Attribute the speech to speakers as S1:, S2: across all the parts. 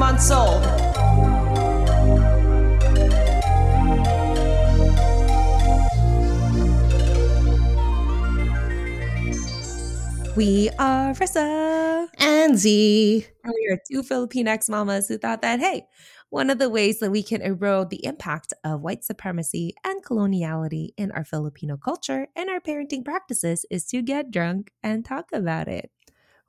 S1: months old.
S2: We are Rissa
S3: and Z.
S2: And we are two Filipinx mamas who thought that, hey, one of the ways that we can erode the impact of white supremacy and coloniality in our Filipino culture and our parenting practices is to get drunk and talk about it.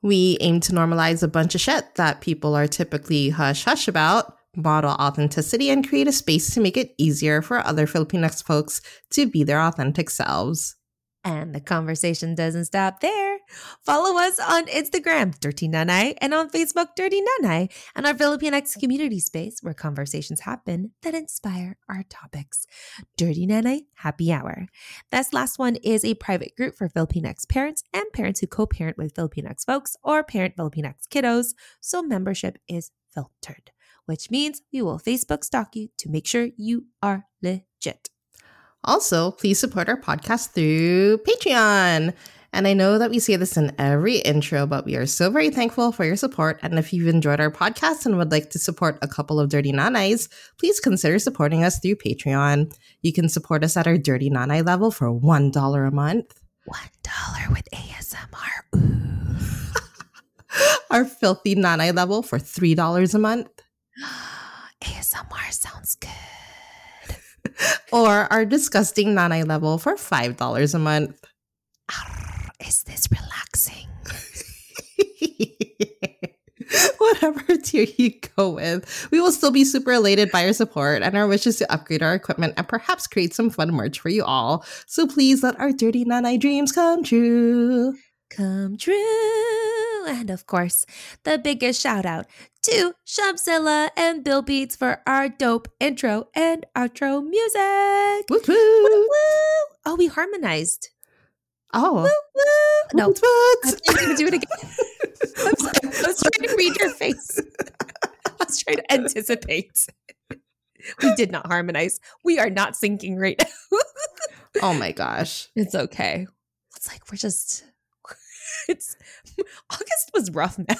S3: We aim to normalize a bunch of shit that people are typically hush hush about, model authenticity, and create a space to make it easier for other Filipinx folks to be their authentic selves.
S2: And the conversation doesn't stop there. Follow us on Instagram, Dirty Nanay, and on Facebook, Dirty Nanay, and our Filipinx community space where conversations happen that inspire our topics. Dirty Nanay Happy Hour. This last one is a private group for Filipinx parents and parents who co parent with Filipinx folks or parent Filipinx kiddos, so membership is filtered, which means we will Facebook stalk you to make sure you are legit.
S3: Also, please support our podcast through Patreon. And I know that we say this in every intro, but we are so very thankful for your support. And if you've enjoyed our podcast and would like to support a couple of Dirty Nanays, please consider supporting us through Patreon. You can support us at our Dirty Nanay level for $1 a month.
S2: $1 with ASMR. Ooh.
S3: our Filthy Nanay level for $3 a month.
S2: ASMR sounds good
S3: or our disgusting nanay level for $5 a month.
S2: Is this relaxing?
S3: Whatever tier you go with, we will still be super elated by your support and our wishes to upgrade our equipment and perhaps create some fun merch for you all. So please let our dirty nanay dreams come true.
S2: Come true. And of course, the biggest shout out to Shamzilla and Bill Beats for our dope intro and outro music.
S3: Woo, woo.
S2: Woo, woo. Oh, we harmonized.
S3: Oh.
S2: Woo, woo. No,
S3: what?
S2: I'm going to do it again. I was trying to read your face. I was trying to anticipate. We did not harmonize. We are not syncing right now.
S3: oh my gosh.
S2: It's okay. It's like we're just it's August was rough, man.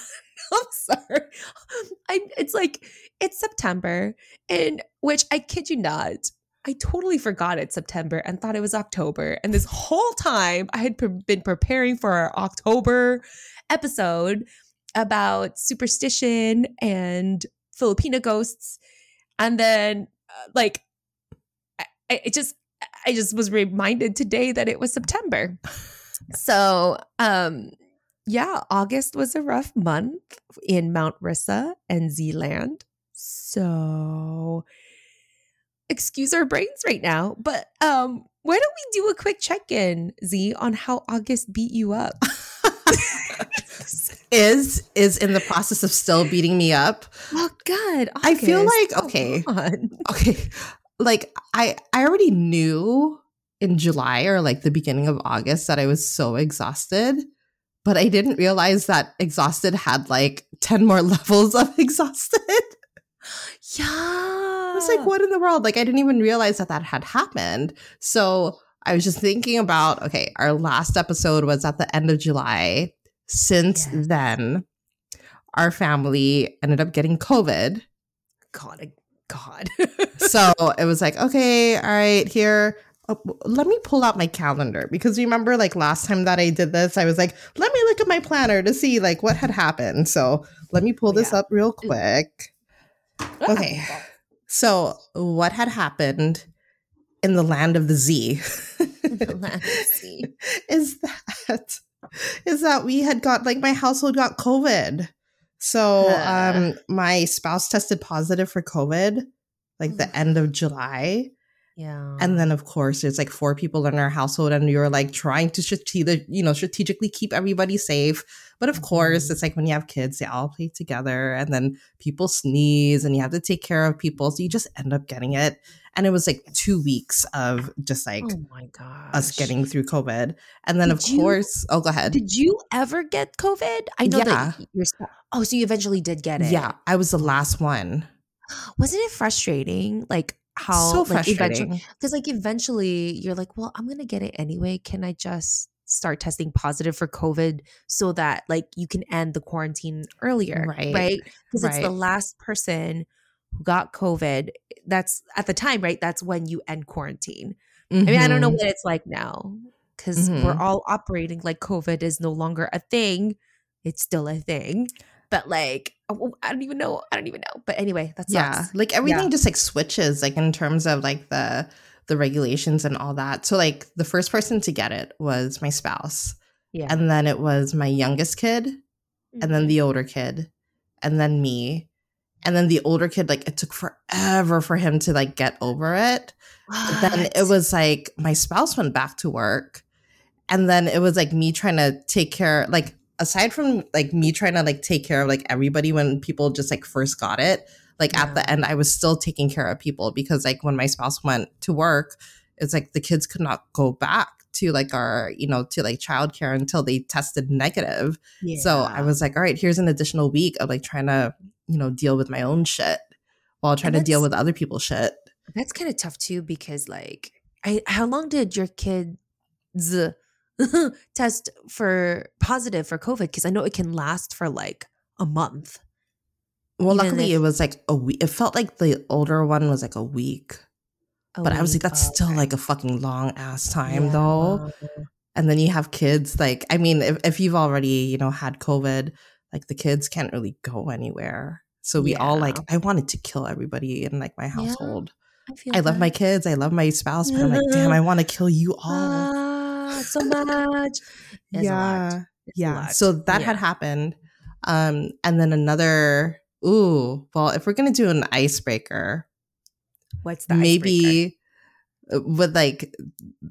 S2: I'm sorry. I it's like it's September, and which I kid you not, I totally forgot it's September and thought it was October. And this whole time I had pre- been preparing for our October episode about superstition and Filipino ghosts. And then uh, like I, I just I just was reminded today that it was September. So, um yeah, August was a rough month in Mount Rissa and Zealand. So, excuse our brains right now, but um why don't we do a quick check-in, Z, on how August beat you up?
S3: is is in the process of still beating me up.
S2: Oh good. August,
S3: I feel like okay, okay, like I I already knew in July or like the beginning of August that I was so exhausted, but I didn't realize that exhausted had like ten more levels of exhausted.
S2: Yeah,
S3: I was like, what in the world? Like I didn't even realize that that had happened. So I was just thinking about okay, our last episode was at the end of July. Since yes. then, our family ended up getting COVID.
S2: God, God.
S3: so it was like, okay, all right, here. Oh, let me pull out my calendar because you remember, like last time that I did this, I was like, let me look at my planner to see like what had happened. So let me pull this yeah. up real quick. Okay. So what had happened in the land of the Z?
S2: the land of Z.
S3: is that is that we had got like my household got COVID. So um my spouse tested positive for COVID like the end of July.
S2: Yeah.
S3: And then of course there's like four people in our household and you're like trying to strate- you know strategically keep everybody safe. But of mm-hmm. course it's like when you have kids they all play together and then people sneeze and you have to take care of people so you just end up getting it. And it was like 2 weeks of just like
S2: oh my god
S3: us getting through COVID. And then did of you, course, oh go ahead.
S2: Did you ever get COVID? I know yeah. that you're Oh, so you eventually did get it.
S3: Yeah, I was the last one.
S2: Wasn't it frustrating? Like how
S3: so
S2: like
S3: frustrating
S2: because like eventually you're like well i'm gonna get it anyway can i just start testing positive for COVID so that like you can end the quarantine earlier,
S3: Right.
S2: right? Because it's the last person who got COVID. That's at the time, right? That's when you end quarantine. I mean, I don't know
S3: Mhm.
S2: what it's like now because we're
S3: Mhm.
S2: all operating like COVID is no longer a thing. It's still a thing, but like oh, I don't even know. I don't even know. But anyway, that's
S3: yeah like everything just like switches like in terms of like the the regulations and all that so like the first person to get it was my spouse
S2: yeah.
S3: and then it was my youngest kid and then
S2: Mhm.
S3: the older kid and then me and then the older kid like it took forever for him to like get over it but then it was like my spouse went back to work and then it was like me trying to take care like aside from like me trying to like take care of like everybody when people just like first got it like at the end i was still taking care of people because like when my spouse went to work it's like the kids could not go back to like our you know to like childcare until they tested negative. So i was like all right here's an additional week of like trying to you know deal with my own shit while trying to deal with other people's shit.
S2: That's kind of tough too because like I how long did your kids test for positive for COVID? Because I know it can last for like a month.
S3: Well,
S2: Even
S3: luckily
S2: if-
S3: it was like a week. It felt like the older one was like a week,
S2: a
S3: but I was like, that's
S2: Oh,
S3: still
S2: okay.
S3: like a fucking long ass time
S2: Yeah.
S3: though. And then you have kids. Like, I mean, if, if you've already, you know, had COVID, like the kids can't really go anywhere. So we all like, I wanted to kill everybody in like my household.
S2: I, feel
S3: I love my kids. I love my spouse, but I'm like, damn, I want to kill you all.
S2: Ah, So much. It's a lot. It's a
S3: yeah.
S2: lot.
S3: So that
S2: Yeah.
S3: had happened. Um, and then another, ooh, well, if we're gonna do an icebreaker,
S2: What's that?
S3: maybe uh, with like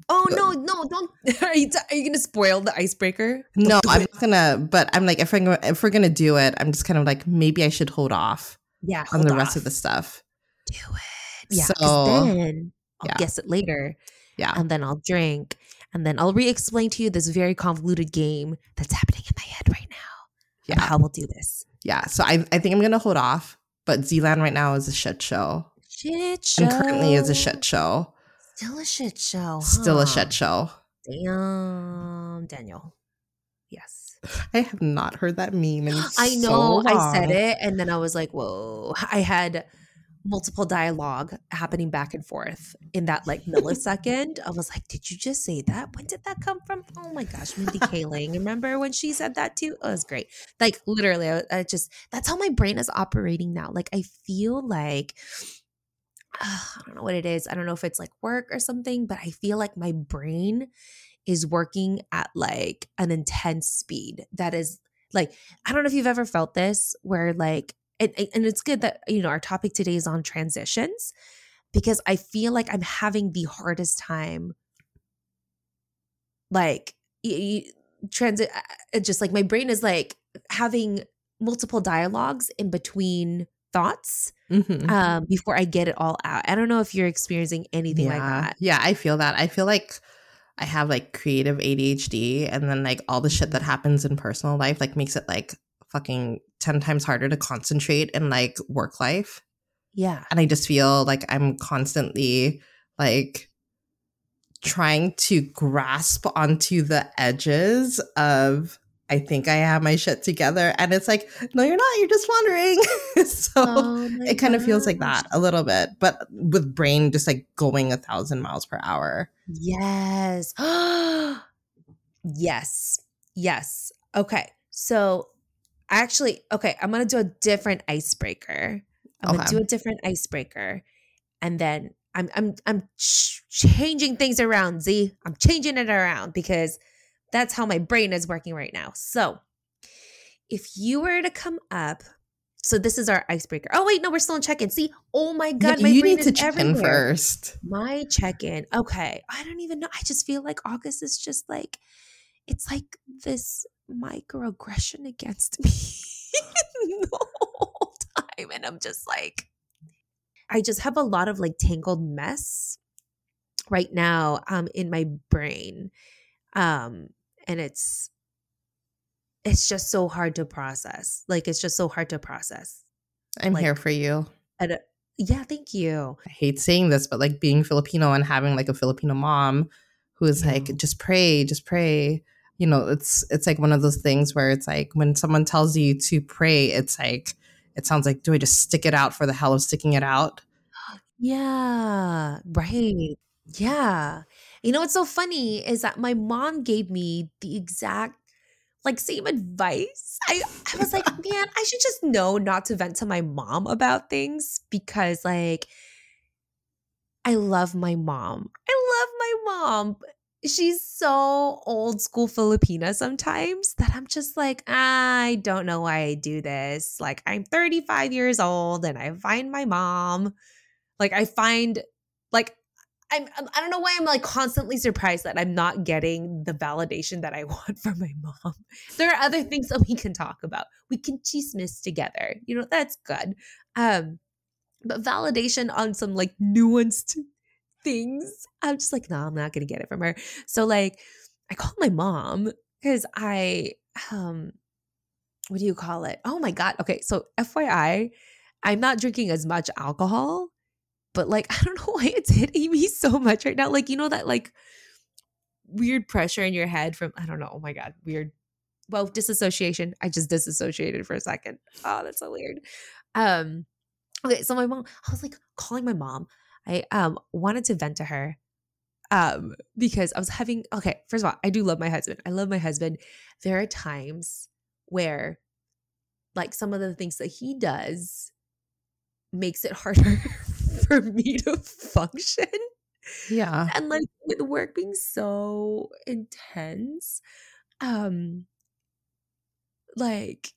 S2: Oh no, no, don't. Are you, are you gonna spoil the icebreaker? Don't
S3: no,
S2: do
S3: I'm not gonna. But I'm like, if I'm gonna, if we're gonna do it, I'm just kind of like, maybe I should hold off
S2: Yeah,
S3: on
S2: hold
S3: the rest of the stuff.
S2: Do it. Yeah.
S3: So,
S2: then I'll
S3: yeah.
S2: guess it later,
S3: Yeah,
S2: and then I'll drink, and then I'll re-explain to you this very convoluted game that's happening in my head right now.
S3: yeah,
S2: how we'll do this.
S3: yeah. So I, I think I'm gonna hold off. But Zealand right now is a shit show,
S2: Shit show.
S3: and currently is a shit show.
S2: Still a shit show.
S3: Still a shit show.
S2: Damn, Daniel. Yes.
S3: I have not heard that meme. In
S2: I
S3: so
S2: know I said it and then I was like, whoa. I had multiple dialogue happening back and forth in that like millisecond. I was like, did you just say that? When did that come from? Oh my gosh, Mindy Kaling. Remember when she said that too? Oh, it was great. Like literally, I, I just, that's how my brain is operating now. Like I feel like, I don't know what it is. I don't know if it's like work or something, but I feel like my brain is working at like an intense speed that is like I don't know if you've ever felt this where like and, and it's good that you know our topic today is on transitions because I feel like I'm having the hardest time like y- y- transit it just like my brain is like having multiple dialogues in between thoughts
S3: Mhm.
S2: um before I get it all out. I don't know if you're experiencing anything like that.
S3: Yeah, I feel that. I feel like I have like creative ADHD and then like all the shit that happens in personal life like makes it like fucking 10 times harder to concentrate in like work life.
S2: Yeah.
S3: And I just feel like I'm constantly like trying to grasp onto the edges of I think I have my shit together and it's like no you're not you're just wandering. so
S2: Oh
S3: it kind of feels like that a little bit, but with brain just like going a thousand miles per hour.
S2: Yes. yes. Yes. Okay. So actually, okay, I'm gonna do a different icebreaker. I'm gonna do a different icebreaker, and then I'm I'm I'm ch- changing things around. Z, I'm changing it around because that's how my brain is working right now. So, if you were to come up, so this is our icebreaker. Oh wait, no, we're still in check-in. See, oh my god,
S3: Yeah,
S2: my
S3: you
S2: brain
S3: need to check in first.
S2: My check in. Okay. I don't even know. I just feel like August is just like, it's like this microaggression against me the whole time. And I'm just like, I just have a lot of like tangled mess right now um in my brain. Um and it's it's just so hard to process. Like it's just so hard to process.
S3: I'm
S2: Like-
S3: here for you.
S2: And, uh, yeah, thank you.
S3: I hate saying this, but like being Filipino and having like a Filipino mom who is like, just pray, just pray. You know, it's it's like one of those things where it's like when someone tells you to pray, it's like it sounds like do I just stick it out for the hell of sticking it out?
S2: Yeah, right. Yeah. You know what's so funny is that my mom gave me the exact like same advice. I I was like, man, I should just know not to vent to my mom about things because like I love my mom. I love my mom. She's so old school Filipina sometimes that I'm just like, I don't know why I do this. Like, I'm 35 years old and I find my mom. Like, I find, like, I'm, I don't know why I'm like constantly surprised that I'm not getting the validation that I want from my mom. There are other things that we can talk about. We can chismis together. You know, that's good. Um, but validation on some like nuanced things, I'm just like, no, I'm not gonna get it from her. So like I called my mom because I um what do you call it? Oh my god. Okay, so FYI, I'm not drinking as much alcohol, but like I don't know why it's hitting me so much right now. Like, you know that like weird pressure in your head from I don't know. Oh my god, weird. Well, disassociation. I just disassociated for a second. Oh, that's so weird. Um okay, so my mom, I was like calling my mom. I um wanted to vent to her um because I was having okay, first of all, I do love my husband. I love my husband. There are times where like some of the things that he does makes it harder for me to function.
S3: Yeah.
S2: And like with work being so intense, um like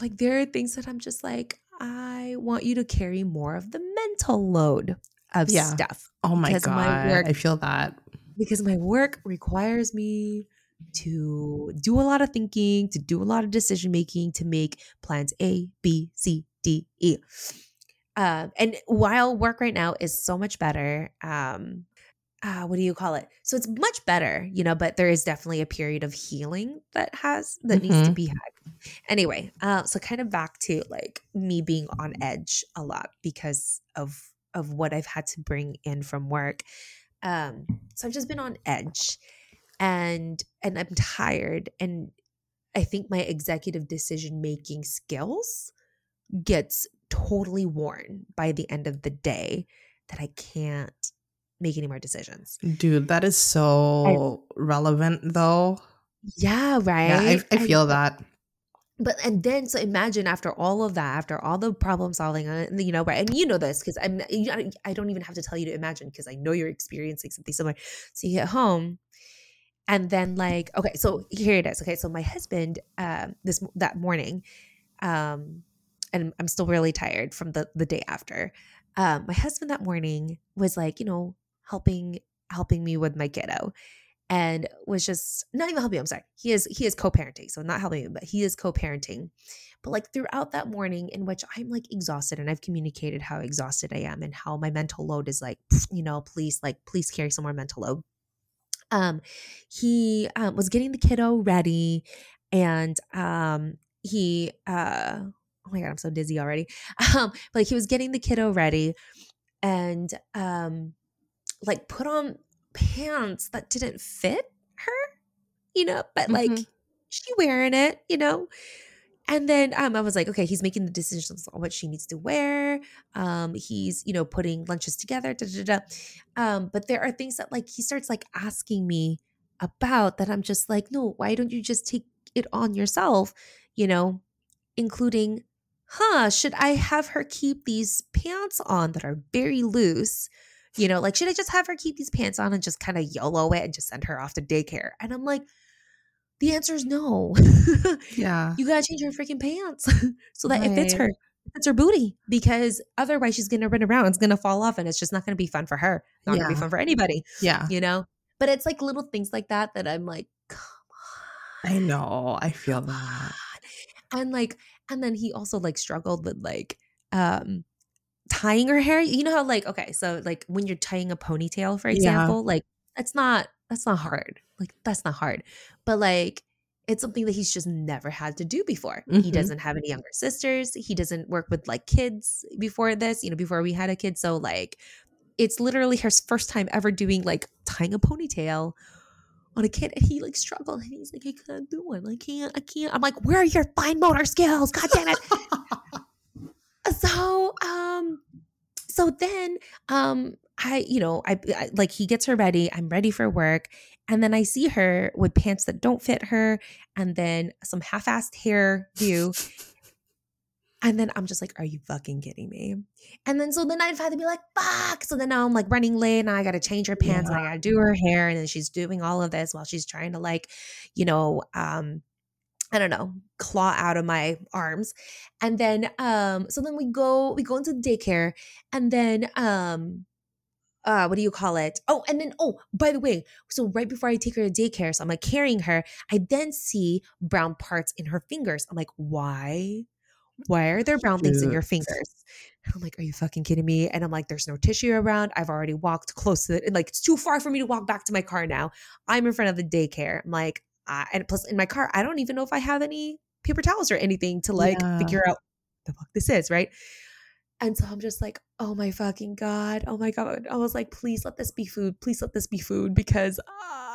S2: like there are things that I'm just like I want you to carry more of the mental load of
S3: Yeah.
S2: stuff
S3: Oh my god.
S2: my work
S3: I feel that.
S2: because my work requires me to do a lot of thinking, to do a lot of decision making, to make plans A, B, C, D, E. Um, and while work right now is so much better, um, uh, what do you call it? So it's much better, you know, but there is definitely a period of healing that has that needs to
S3: Mhm.
S2: be had. Anyway, uh, so kind of back to like me being on edge a lot because of of what I've had to bring in from work. Um, so I've just been on edge and and I'm tired and I think my executive decision making skills gets totally worn by the end of the day that I can't make any more decisions.
S3: Dude, that is so relevant though.
S2: Yeah, right.
S3: Yeah, I, I feel that.
S2: But and then so imagine after all of that, after all the problem solving, uh, and you know, right? And you know this because I'm I don't even have to tell you to imagine because I know you're experiencing something similar. So you get home, and then like okay, so here it is. Okay, so my husband, um, this that morning, um, and I'm still really tired from the the day after. Um, my husband that morning was like, you know, helping helping me with my kiddo and was just not even helping. I'm sorry. He is he is co-parenting, so not helping but he is co-parenting. But like throughout that morning, in which I'm like exhausted, and I've communicated how exhausted I am and how my mental load is like, you know, please like please carry some more mental load. Um, he um, was getting the kiddo ready, and um, he uh, oh my god, I'm so dizzy already. Um, but like he was getting the kiddo ready, and um, like put on pants that didn't fit her, you know, but like
S3: Mhm.
S2: she wearing it, you know. And then um, I was like, okay, he's making the decisions on what she needs to wear. Um, he's, you know, putting lunches together. Da, da. da. Um, but there are things that like he starts like asking me about that I'm just like, no, why don't you just take it on yourself? You know, including, huh, should I have her keep these pants on that are very loose? You know, like, should I just have her keep these pants on and just kind of YOLO it and just send her off to daycare? And I'm like, the answer is no.
S3: Yeah.
S2: you gotta change her freaking pants so that it fits her. It fits her booty because otherwise she's gonna run around, it's gonna fall off, and it's just not gonna be fun for her. Not gonna be
S3: Yeah.
S2: fun for anybody,
S3: Yeah.
S2: you know? But it's like little things like that that I'm like, come on.
S3: I know. I feel that.
S2: And like, and then he also like struggled with like um tying her hair. You know how like, okay, so like when you're tying a ponytail, for
S3: Yeah.
S2: example, like that's not that's not hard. Like that's not hard. But like it's something that he's just never had to do before. He
S3: Mhm.
S2: doesn't have any younger sisters. He doesn't work with like kids before this, you know, before we had a kid. So like it's literally her first time ever doing like tying a ponytail on a kid and he like struggled and he's like, I can't do it. I can't, I can't. I'm like, where are your fine motor skills? God damn it. so um so then um I, you know, I, I like he gets her ready. I'm ready for work. And then I see her with pants that don't fit her and then some half-assed hair view. And then I'm just like, are you fucking kidding me? And then so then I've had to be like, fuck. So then now I'm like running late and I gotta change her pants and I gotta do her hair. And then she's doing all of this while she's trying to like, you know, um, I don't know, claw out of my arms. And then um, so then we go, we go into the daycare, and then um uh what do you call it? Oh and then oh by the way so right before i take her to daycare so i'm like carrying her i then see brown parts in her fingers. I'm like why? Why are there brown things in your fingers? I'm like are you fucking kidding me? And i'm like there's no tissue around. I've already walked close to it and like it's too far for me to walk back to my car now. I'm in front of the daycare. I'm like uh, and plus in my car i don't even know if i have any paper towels or anything to like
S3: Yeah.
S2: figure out the fuck this is right and so I'm just like, oh my fucking God. Oh my God. I was like, please let this be food. Please let this be food because uh,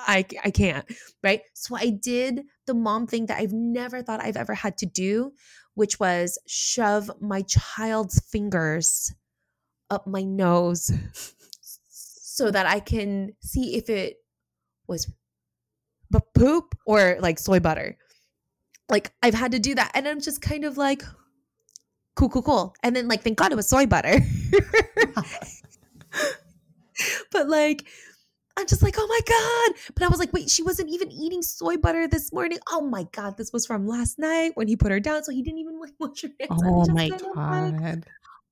S2: I, I can't. Right. So I did the mom thing that I've never thought I've ever had to do, which was shove my child's fingers up my nose so that I can see if it was b- poop or like soy butter. Like I've had to do that. And I'm just kind of like, cool, cool, cool. And then like, thank God it was soy butter. but like, I'm just like, oh my God. But I was like, wait, she wasn't even eating soy butter this morning. Oh my God, this was from last night when he put her down. So he didn't even like wash her hands.
S3: Oh my
S2: of like,
S3: god.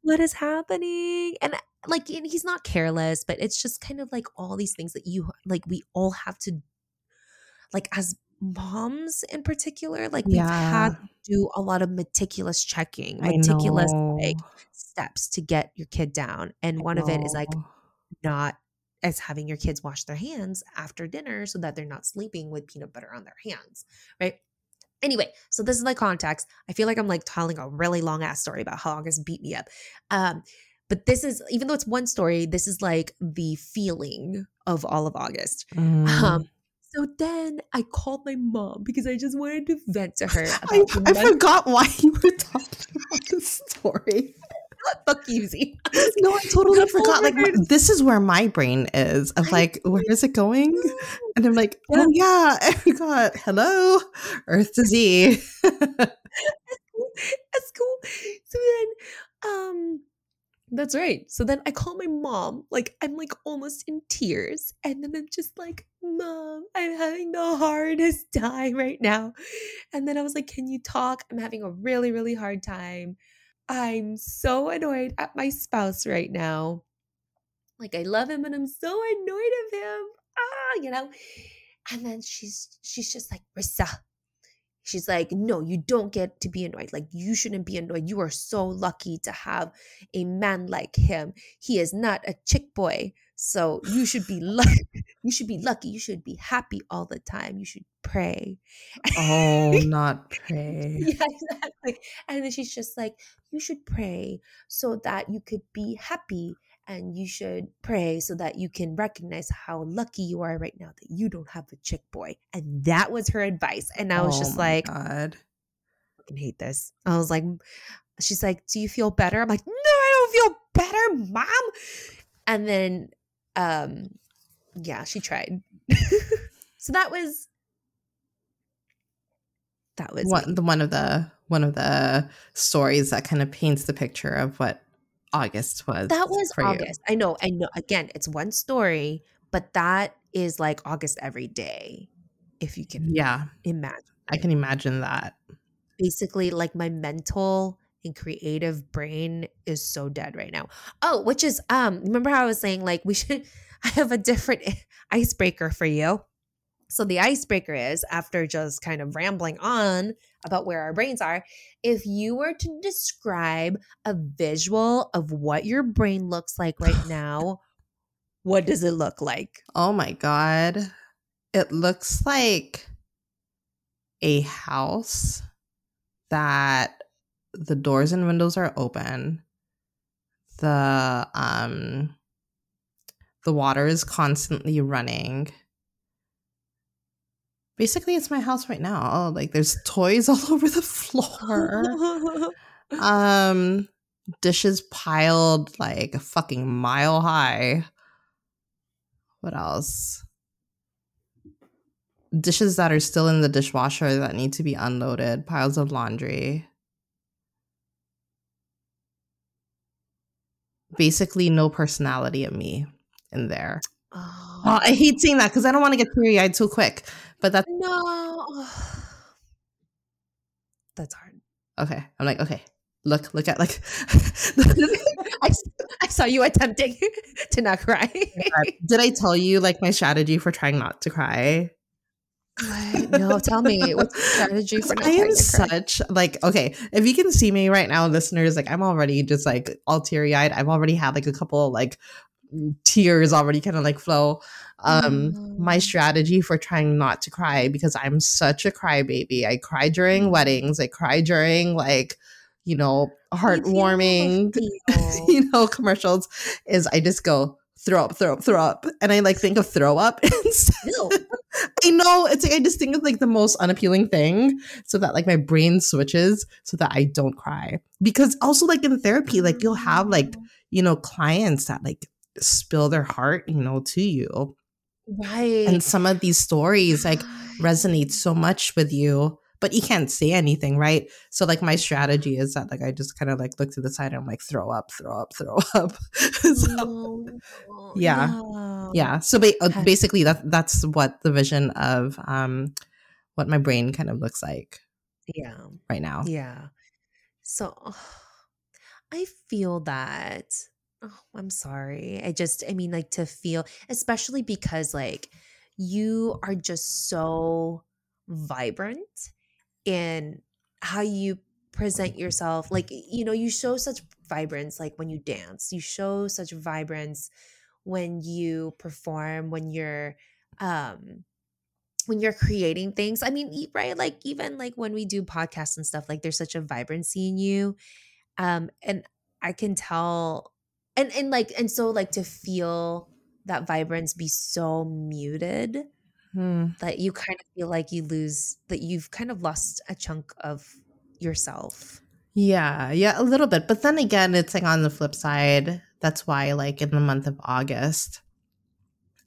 S2: what is happening? And like, and he's not careless, but it's just kind of like all these things that you like, we all have to, like, as moms in particular, like, we've had to do a lot of meticulous checking, meticulous like steps to get your kid down. And one of it is like not as having your kids wash their hands after dinner so that they're not sleeping with peanut butter on their hands, right? Anyway, so this is the context. I feel like I'm like telling a really long ass story about how August beat me up. Um, but this is even though it's one story, this is like the feeling of all of August.
S3: Mm.
S2: Um, so then I called my mom because I just wanted to vent to her
S3: I, I forgot why you were talking about this story.
S2: fuck you, Z.
S3: No, I totally forgot. Like, my- this is where my brain is of like, where is it going? And I'm like,
S2: Yeah.
S3: oh yeah, I forgot. Hello, Earth to Z.
S2: That's cool. So then, um, that's right. So then I call my mom, like I'm like almost in tears, and then I'm just like, "Mom, I'm having the hardest time right now." And then I was like, "Can you talk? I'm having a really, really hard time. I'm so annoyed at my spouse right now. Like I love him, and I'm so annoyed of him. Ah, you know." And then she's she's just like, "Rissa." She's like, no, you don't get to be annoyed. Like, you shouldn't be annoyed. You are so lucky to have a man like him. He is not a chick boy. So you should be lucky. You should be lucky. You should be happy all the time. You should pray.
S3: Oh, not pray.
S2: yeah, exactly. And then she's just like, you should pray so that you could be happy. And you should pray so that you can recognize how lucky you are right now that you don't have a chick boy. And that was her advice. And I was
S3: Oh
S2: just like,
S3: God.
S2: fucking hate this. I was like, she's like, do you feel better? I'm like, no, I don't feel better, mom. And then, um, yeah, she tried. so that was, that was
S3: One,
S2: me.
S3: the one of the one of the stories that kind of paints the picture of what August was.
S2: that was
S3: for you.
S2: August. I know, I know. Again, it's one story, but that is like August every day, if you can
S3: Yeah,
S2: imagine.
S3: I can imagine that.
S2: basically like my mental and creative brain is so dead right now. Oh, which is um remember how I was saying like we should I have a different icebreaker for you. So the icebreaker is after just kind of rambling on about where our brains are, if you were to describe a visual of what your brain looks like right now, what does it look like?
S3: Oh my god. It looks like a house that the doors and windows are open. The um the water is constantly running. Basically, it's my house right now. Like there's toys all over the floor. um dishes piled like a fucking mile high. What else? Dishes that are still in the dishwasher that need to be unloaded, piles of laundry. Basically, no personality of me in there.
S2: Oh,
S3: Oh, I hate seeing that because I don't want to get teary eyed too quick. But that's
S2: no. That's hard.
S3: okay. I'm like, okay, look, look at like.
S2: I, I saw you attempting to not cry.
S3: Did I tell you like my strategy for trying not to cry?
S2: What? No, tell me. What's the strategy for
S3: I am
S2: trying to cry?
S3: such like okay. If you can see me right now, listeners, like I'm already just like all teary eyed. I've already had like a couple like tears already kind of like flow. Um, my
S2: Mm.
S3: strategy for trying not to cry because I'm such a crybaby. I cry during weddings. I cry during like you know heartwarming you know commercials. Is I just go throw up, throw up, throw up, and I like think of throw up instead.
S2: No.
S3: I know it's like I just think of like the most unappealing thing, so that like my brain switches so that I don't cry. Because also like in therapy, like you'll have like you know clients that like spill their heart, you know, to you,
S2: right.
S3: and some of these stories like resonate so much with you, but you can't say anything, right? So like my strategy is that like I just kind of like look to the side and I'm like throw up, throw up, throw up. so
S2: No.
S3: Yeah.
S2: No.
S3: yeah so ba- uh,
S2: Okay.
S3: basically that that's what the vision of um what my brain kind of looks like
S2: Yeah.
S3: right now
S2: Yeah. So I feel that. Oh, I'm sorry. I just, I mean, like to feel, especially because like you are just so vibrant in how you present yourself. Like, you know, you show such vibrance like when you dance, you show such vibrance when you perform, when you're, um, when you're creating things i mean right like even like when we do podcasts and stuff like there's such a vibrancy in you um and i can tell and and like and so like to feel that vibrance be so muted
S3: Hmm.
S2: that you kind of feel like you lose that you've kind of lost a chunk of yourself
S3: yeah yeah a little bit but then again it's like on the flip side that's why like in the month of august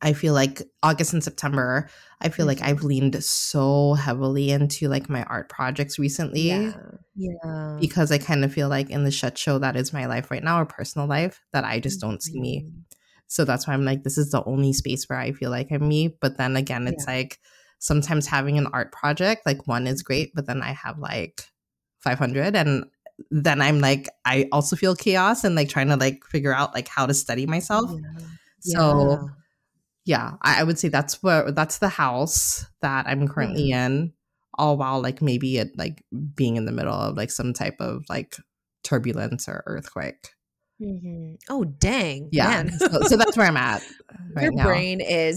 S3: i feel like august and september i feel like i've leaned so heavily into like my art projects recently
S2: yeah yeah
S3: because i kind of feel like in the shut show that is my life right now or personal life that i just don't see me
S2: Mhm.
S3: So that's why I'm like, this is the only space where I feel like I'm me. But then again, it's like sometimes having an art project, like one is great, but then I have like 500 and then I'm like, I also feel chaos and like trying to like figure out like how to study myself.
S2: Yeah.
S3: So yeah, I, I would say that's where that's the house that I'm currently in, all while like maybe it like being in the middle of like some type of like turbulence or earthquake.
S2: Mhm. oh dang
S3: Yeah. so, so that's where I'm at right
S2: your
S3: now.
S2: brain is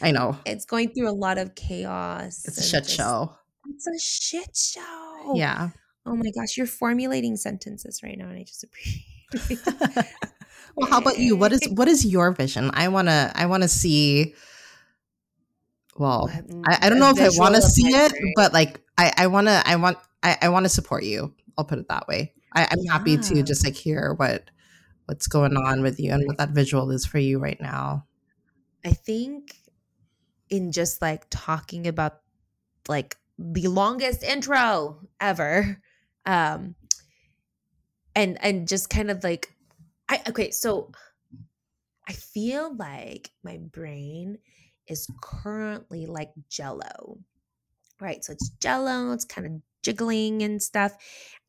S3: I know.
S2: it's going through a lot of chaos.
S3: It's a shit
S2: just-
S3: show.
S2: It's a shit show.
S3: Yeah.
S2: Oh my gosh, you're formulating sentences right now, and I just appreciate.
S3: Well, how about you? What is what is your vision? I wanna I wanna see. Well, I, I don't know if I want to see it, but like I I wanna I want I, I want to support you. I'll put it that way. I, I'm happy to just like hear what what's going on with you and what that visual is for you right now.
S2: I think in just like talking about like the longest intro ever, um, and and just kind of like, I okay, so I feel like my brain is currently like jello. Right. So it's jello, it's kind of jiggling and stuff.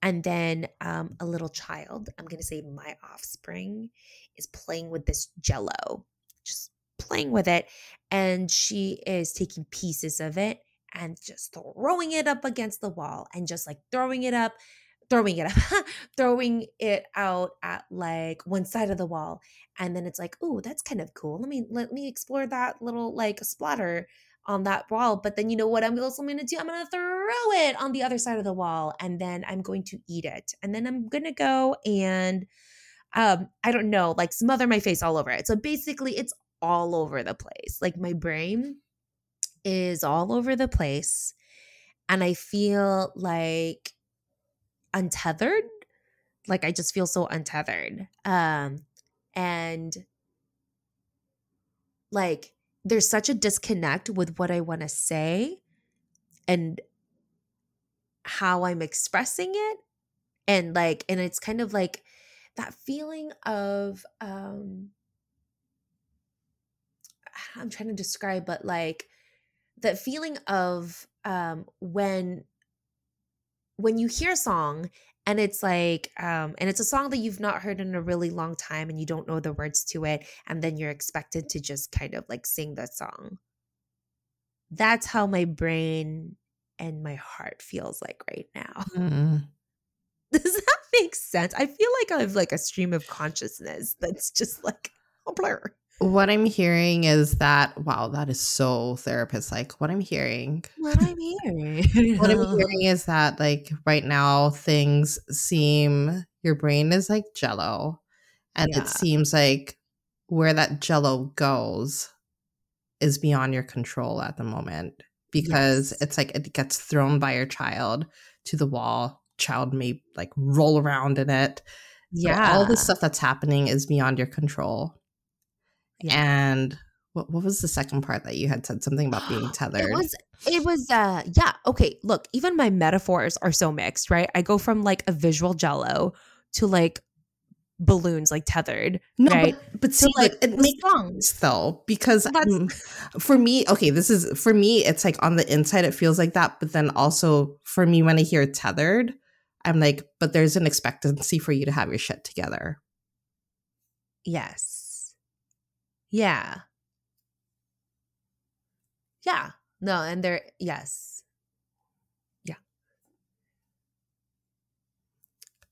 S2: And then um, a little child, I'm going to say my offspring, is playing with this jello, just playing with it. And she is taking pieces of it and just throwing it up against the wall and just like throwing it up, throwing it up, throwing it out at like one side of the wall. And then it's like, oh, that's kind of cool. Let me let me explore that little like splatter on that wall. But then you know what I'm also gonna do? I'm gonna throw it on the other side of the wall and then I'm going to eat it. And then I'm gonna go and um, I don't know, like smother my face all over it. So basically it's all over the place. Like my brain is all over the place and I feel like untethered. Like I just feel so untethered. Um and like there's such a disconnect with what I want to say and how I'm expressing it and like and it's kind of like that feeling of um I'm trying to describe but like that feeling of um when when you hear a song and it's like um and it's a song that you've not heard in a really long time and you don't know the words to it and then you're expected to just kind of like sing the song. That's how my brain and my heart feels like right now.
S3: Mm.
S2: does that make sense? I feel like i have like a stream of consciousness that's just like a blur
S3: What I'm hearing is that wow, that is so therapist like. What I'm hearing,
S2: what i'm hearing
S3: what I'm hearing is that like right now things seem your brain is like jello, and
S2: Yeah.
S3: it seems like where that jello goes is beyond your control at the moment because
S2: Yes.
S3: it's like it gets thrown by your child to the wall. Child may like roll around in it. So
S2: yeah
S3: all the stuff that's happening is beyond your control.
S2: Yeah.
S3: And what, what was the second part that you had said something about being tethered?
S2: It was it was uh yeah, okay. Look, even my metaphors are so mixed, right? I go from like a visual jello to like balloons like tethered.
S3: no,
S2: right?
S3: but, but see,
S2: like
S3: like, it makes sense though because um, for me, okay, this is for me. It's like on the inside, it feels like that, but then also for me, when I hear tethered, I'm like, but there's an expectancy for you to have your shit together.
S2: Yes. Yeah. Yeah. No, and there yes. Yeah.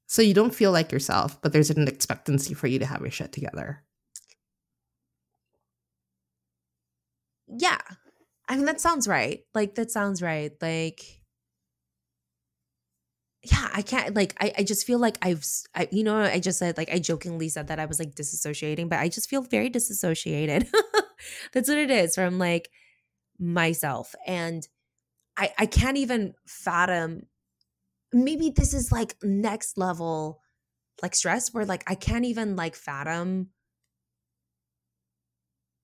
S3: So you don't feel like yourself, but there's an expectancy for you to have your shit together.
S2: Yeah. I mean that sounds right. Like that sounds right. Like yeah, I can't like I, I just feel like I've I, you know I just said like I jokingly said that I was like disassociating, but I just feel very disassociated. That's what it is from like myself. And I I can't even fathom maybe this is like next level like stress where like I can't even like fathom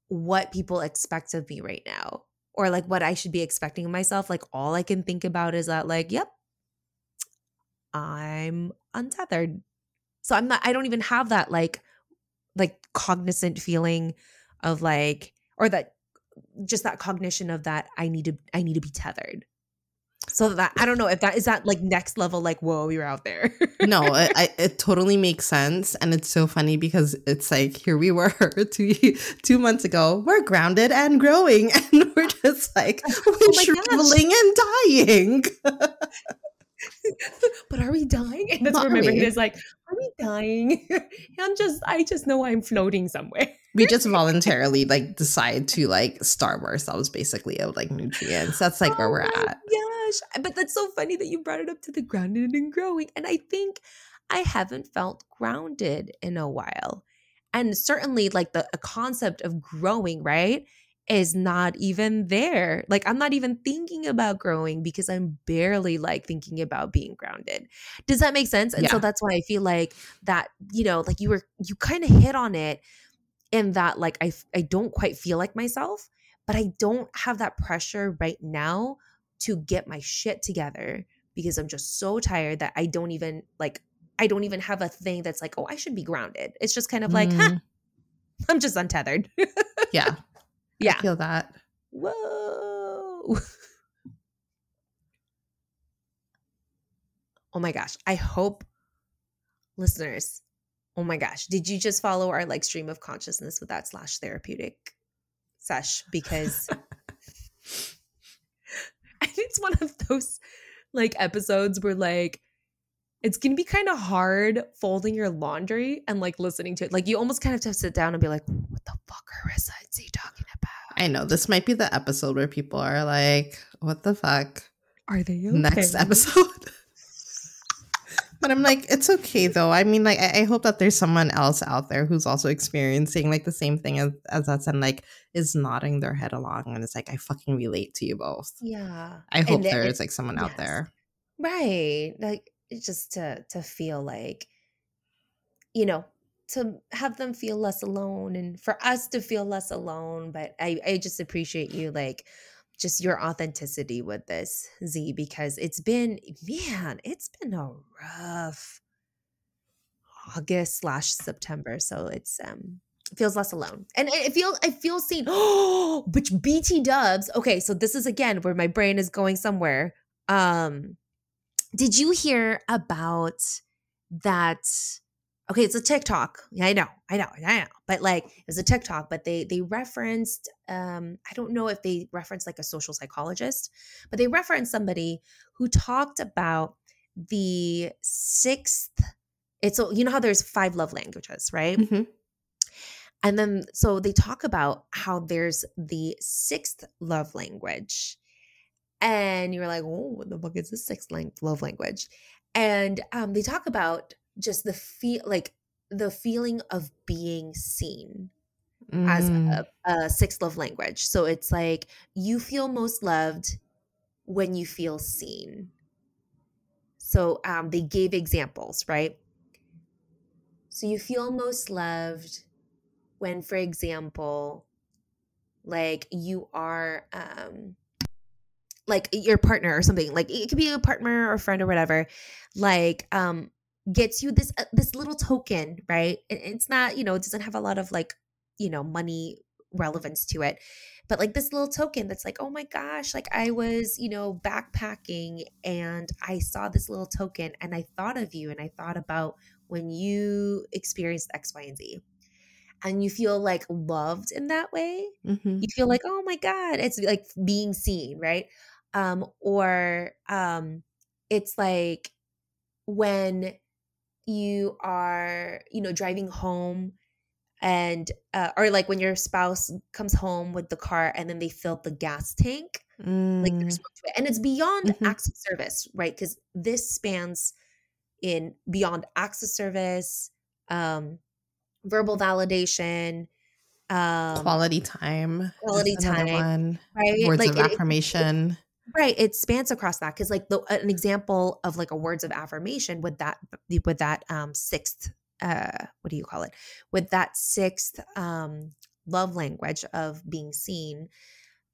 S2: what people expect of me right now or like what I should be expecting of myself. Like all I can think about is that like, yep, I'm untethered. So I'm not I don't even have that like like cognizant feeling of like or that just that cognition of that I need to I need to be tethered. So that I don't know if that is that like next level like whoa you're out there.
S3: no, it, I, it totally makes sense, and it's so funny because it's like here we were two two months ago, we're grounded and growing, and we're just like we're
S2: Oh my gosh.
S3: and dying.
S2: But are we dying? And that's
S3: Are
S2: where my brain is like, are we dying? I'm just, I just know I'm floating somewhere.
S3: we just voluntarily like decide to like starve ourselves basically of like nutrients. That's like where
S2: Oh
S3: we're at.
S2: Gosh, but that's so funny that you brought it up to the grounded and growing. And I think I haven't felt grounded in a while. And certainly, like the concept of growing, right, is not even there. Like, I'm not even thinking about growing because I'm barely like thinking about being grounded. Does that make sense? And so that's why I feel like that, you know, like you were, you kind of hit on it in that, like, I, I don't quite feel like myself, but I don't have that pressure right now to get my shit together because I'm just so tired that I don't even like I don't even have a thing that's like, oh, I should be grounded. It's just kind of like, huh,
S3: Mm,
S2: I'm just untethered.
S3: yeah, I
S2: yeah.
S3: feel that.
S2: Whoa. oh my gosh. I hope listeners, oh my gosh, did you just follow our like stream of consciousness with that slash therapeutic sesh? Because I it's one of those like episodes where like it's gonna be kind of hard folding your laundry and like listening to it. Like you almost kind of have to sit down and be like, what the fuck, Carissa is he talking?
S3: I know this might be the episode where people are like, "What the fuck?"
S2: Are they okay?
S3: Next episode. But I'm like, it's okay though. I mean, like, I, I hope that there's someone else out there who's also experiencing like the same thing as, as us and like is nodding their head along and it's like, I fucking relate to you both.
S2: Yeah.
S3: I hope
S2: And the-
S3: there like someone out there.
S2: Right. Like just to to feel like you know, to have them feel less alone and for us to feel less alone, but I I just appreciate you like just your authenticity with this Z because it's been man, it's been a rough August slash September. So it's um feels less alone. And it feels I feel seen. Oh, which BT dubs. Okay, so this is again where my brain is going somewhere. Um did you hear about that okay it's a tiktok yeah i know i know i know but like it was a tiktok but they they referenced um i don't know if they referenced like a social psychologist but they referenced somebody who talked about the sixth it's you know how there's five love languages right
S3: Mhm.
S2: and then so they talk about how there's the sixth love language. And you're like, oh, what the fuck is the sixth love language? And um, they talk about just the feel like the feeling of being seen as
S3: Mm.
S2: a, a sixth love language. So it's like you feel most loved when you feel seen. So um, they gave examples, right? So you feel most loved when, for example, like you are um like your partner or something like it could be a partner or friend or whatever like um gets you this uh, this little token right It- it's not you know it doesn't have a lot of like you know money relevance to it but like this little token that's like oh my gosh like i was you know backpacking and i saw this little token and i thought of you and i thought about when you experienced x y and z and you feel like loved in that way
S3: Mhm.
S2: you feel like oh my god it's like being seen right um or um it's like when you are you know driving home and uh, or like when your spouse comes home with the car and then they fill the gas tank like
S3: Mm.
S2: there's more to it. and it's beyond
S3: Mhm.
S2: acts of service right because this spans in beyond acts of service um verbal validation um
S3: quality time.
S2: quality time,
S3: One.
S2: right
S3: Words
S2: like
S3: of
S2: it-
S3: affirmation.
S2: Right it spans across that because like the an example of like a words of affirmation with that with that um sixth uh what do you call it? With that sixth um love language of being seen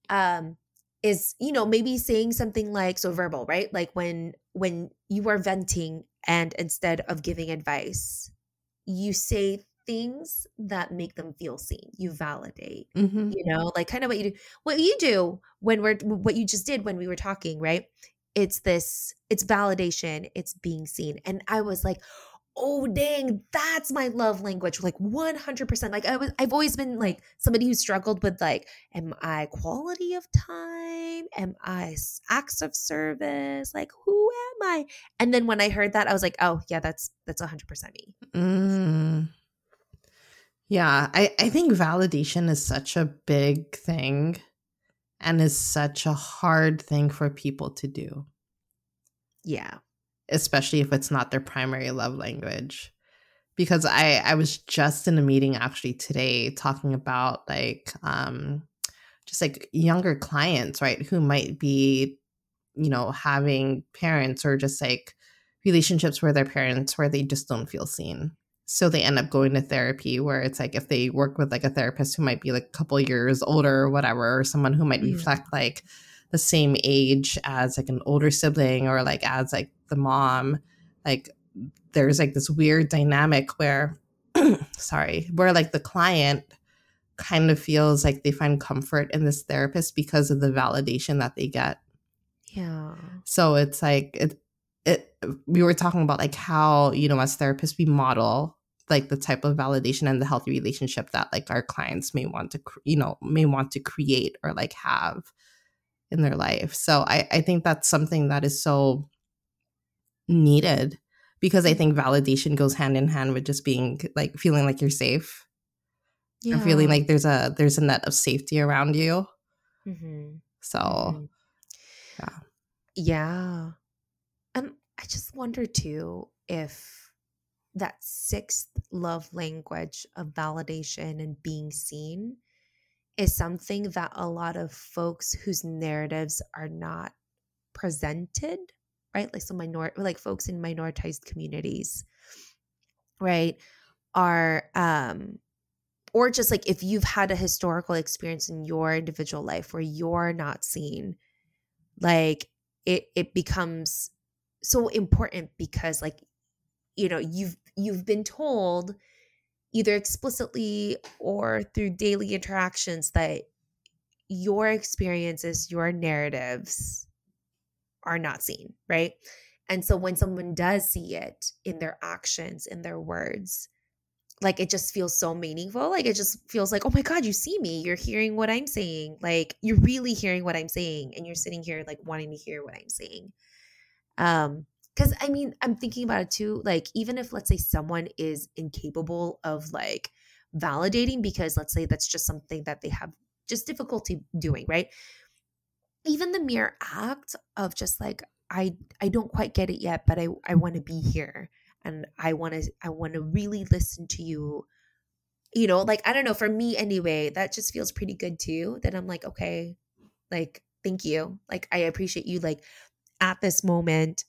S2: um is you know maybe saying something like so verbal right? Like when when you are venting and instead of giving advice you say things that make them feel seen you validate
S3: Mhm.
S2: you know like kind of what you do what you do when we're what you just did when we were talking right? It's this it's validation it's being seen and i was like oh dang that's my love language like 100% like i was i've always been like somebody who struggled with like am i quality of time? Am i acts of service? Like who am i? And then when i heard that i was like oh yeah that's that's 100% me.
S3: Mm. Yeah, I, I think validation is such a big thing and is such a hard thing for people to do,
S2: yeah
S3: especially if it's not their primary love language. Because I, I was just in a meeting actually today talking about like um just like younger clients, right, who might be, you know, having parents or just like relationships with their parents where they just don't feel seen. So they end up going to therapy where it's like if they work with like a therapist who might be like a couple years older or whatever, or someone who might
S2: Mhm.
S3: reflect like the same age as like an older sibling or like as like the mom, like there's like this weird dynamic where sorry, where like the client kind of feels like they find comfort in this therapist because of the validation that they get.
S2: yeah
S3: So it's like it we were talking about like how, you know, as therapists we model like the type of validation and the healthy relationship that like our clients may want to you know, may want to create or like have in their life. So I I think that's something that is so needed because I think validation goes hand in hand with just being like feeling like you're safe
S2: yeah
S3: and feeling like there's a there's a net of safety around you.
S2: Mhm.
S3: So
S2: Mhm.
S3: yeah.
S2: Yeah. I just wonder too if that sixth love language of validation and being seen is something that a lot of folks whose narratives are not presented, right? Like some minor like folks in minoritized communities, right, are um or just like if you've had a historical experience in your individual life where you're not seen, like it it becomes so important because like you know you've you've been told either explicitly or through daily interactions that your experiences your narratives are not seen right? And so when someone does see it in their actions in their words like it just feels so meaningful like it just feels like oh my god you see me. You're hearing what i'm saying. Like you're really hearing what i'm saying and you're sitting here like wanting to hear what i'm saying um because i mean i'm thinking about it too like even if let's say someone is incapable of like validating because let's say that's just something that they have just difficulty doing right? Even the mere act of just like i i don't quite get it yet but i i want to be here and i want to i want to really listen to you you know like i don't know for me anyway that just feels pretty good too that i'm like okay like thank you like i appreciate you like at this moment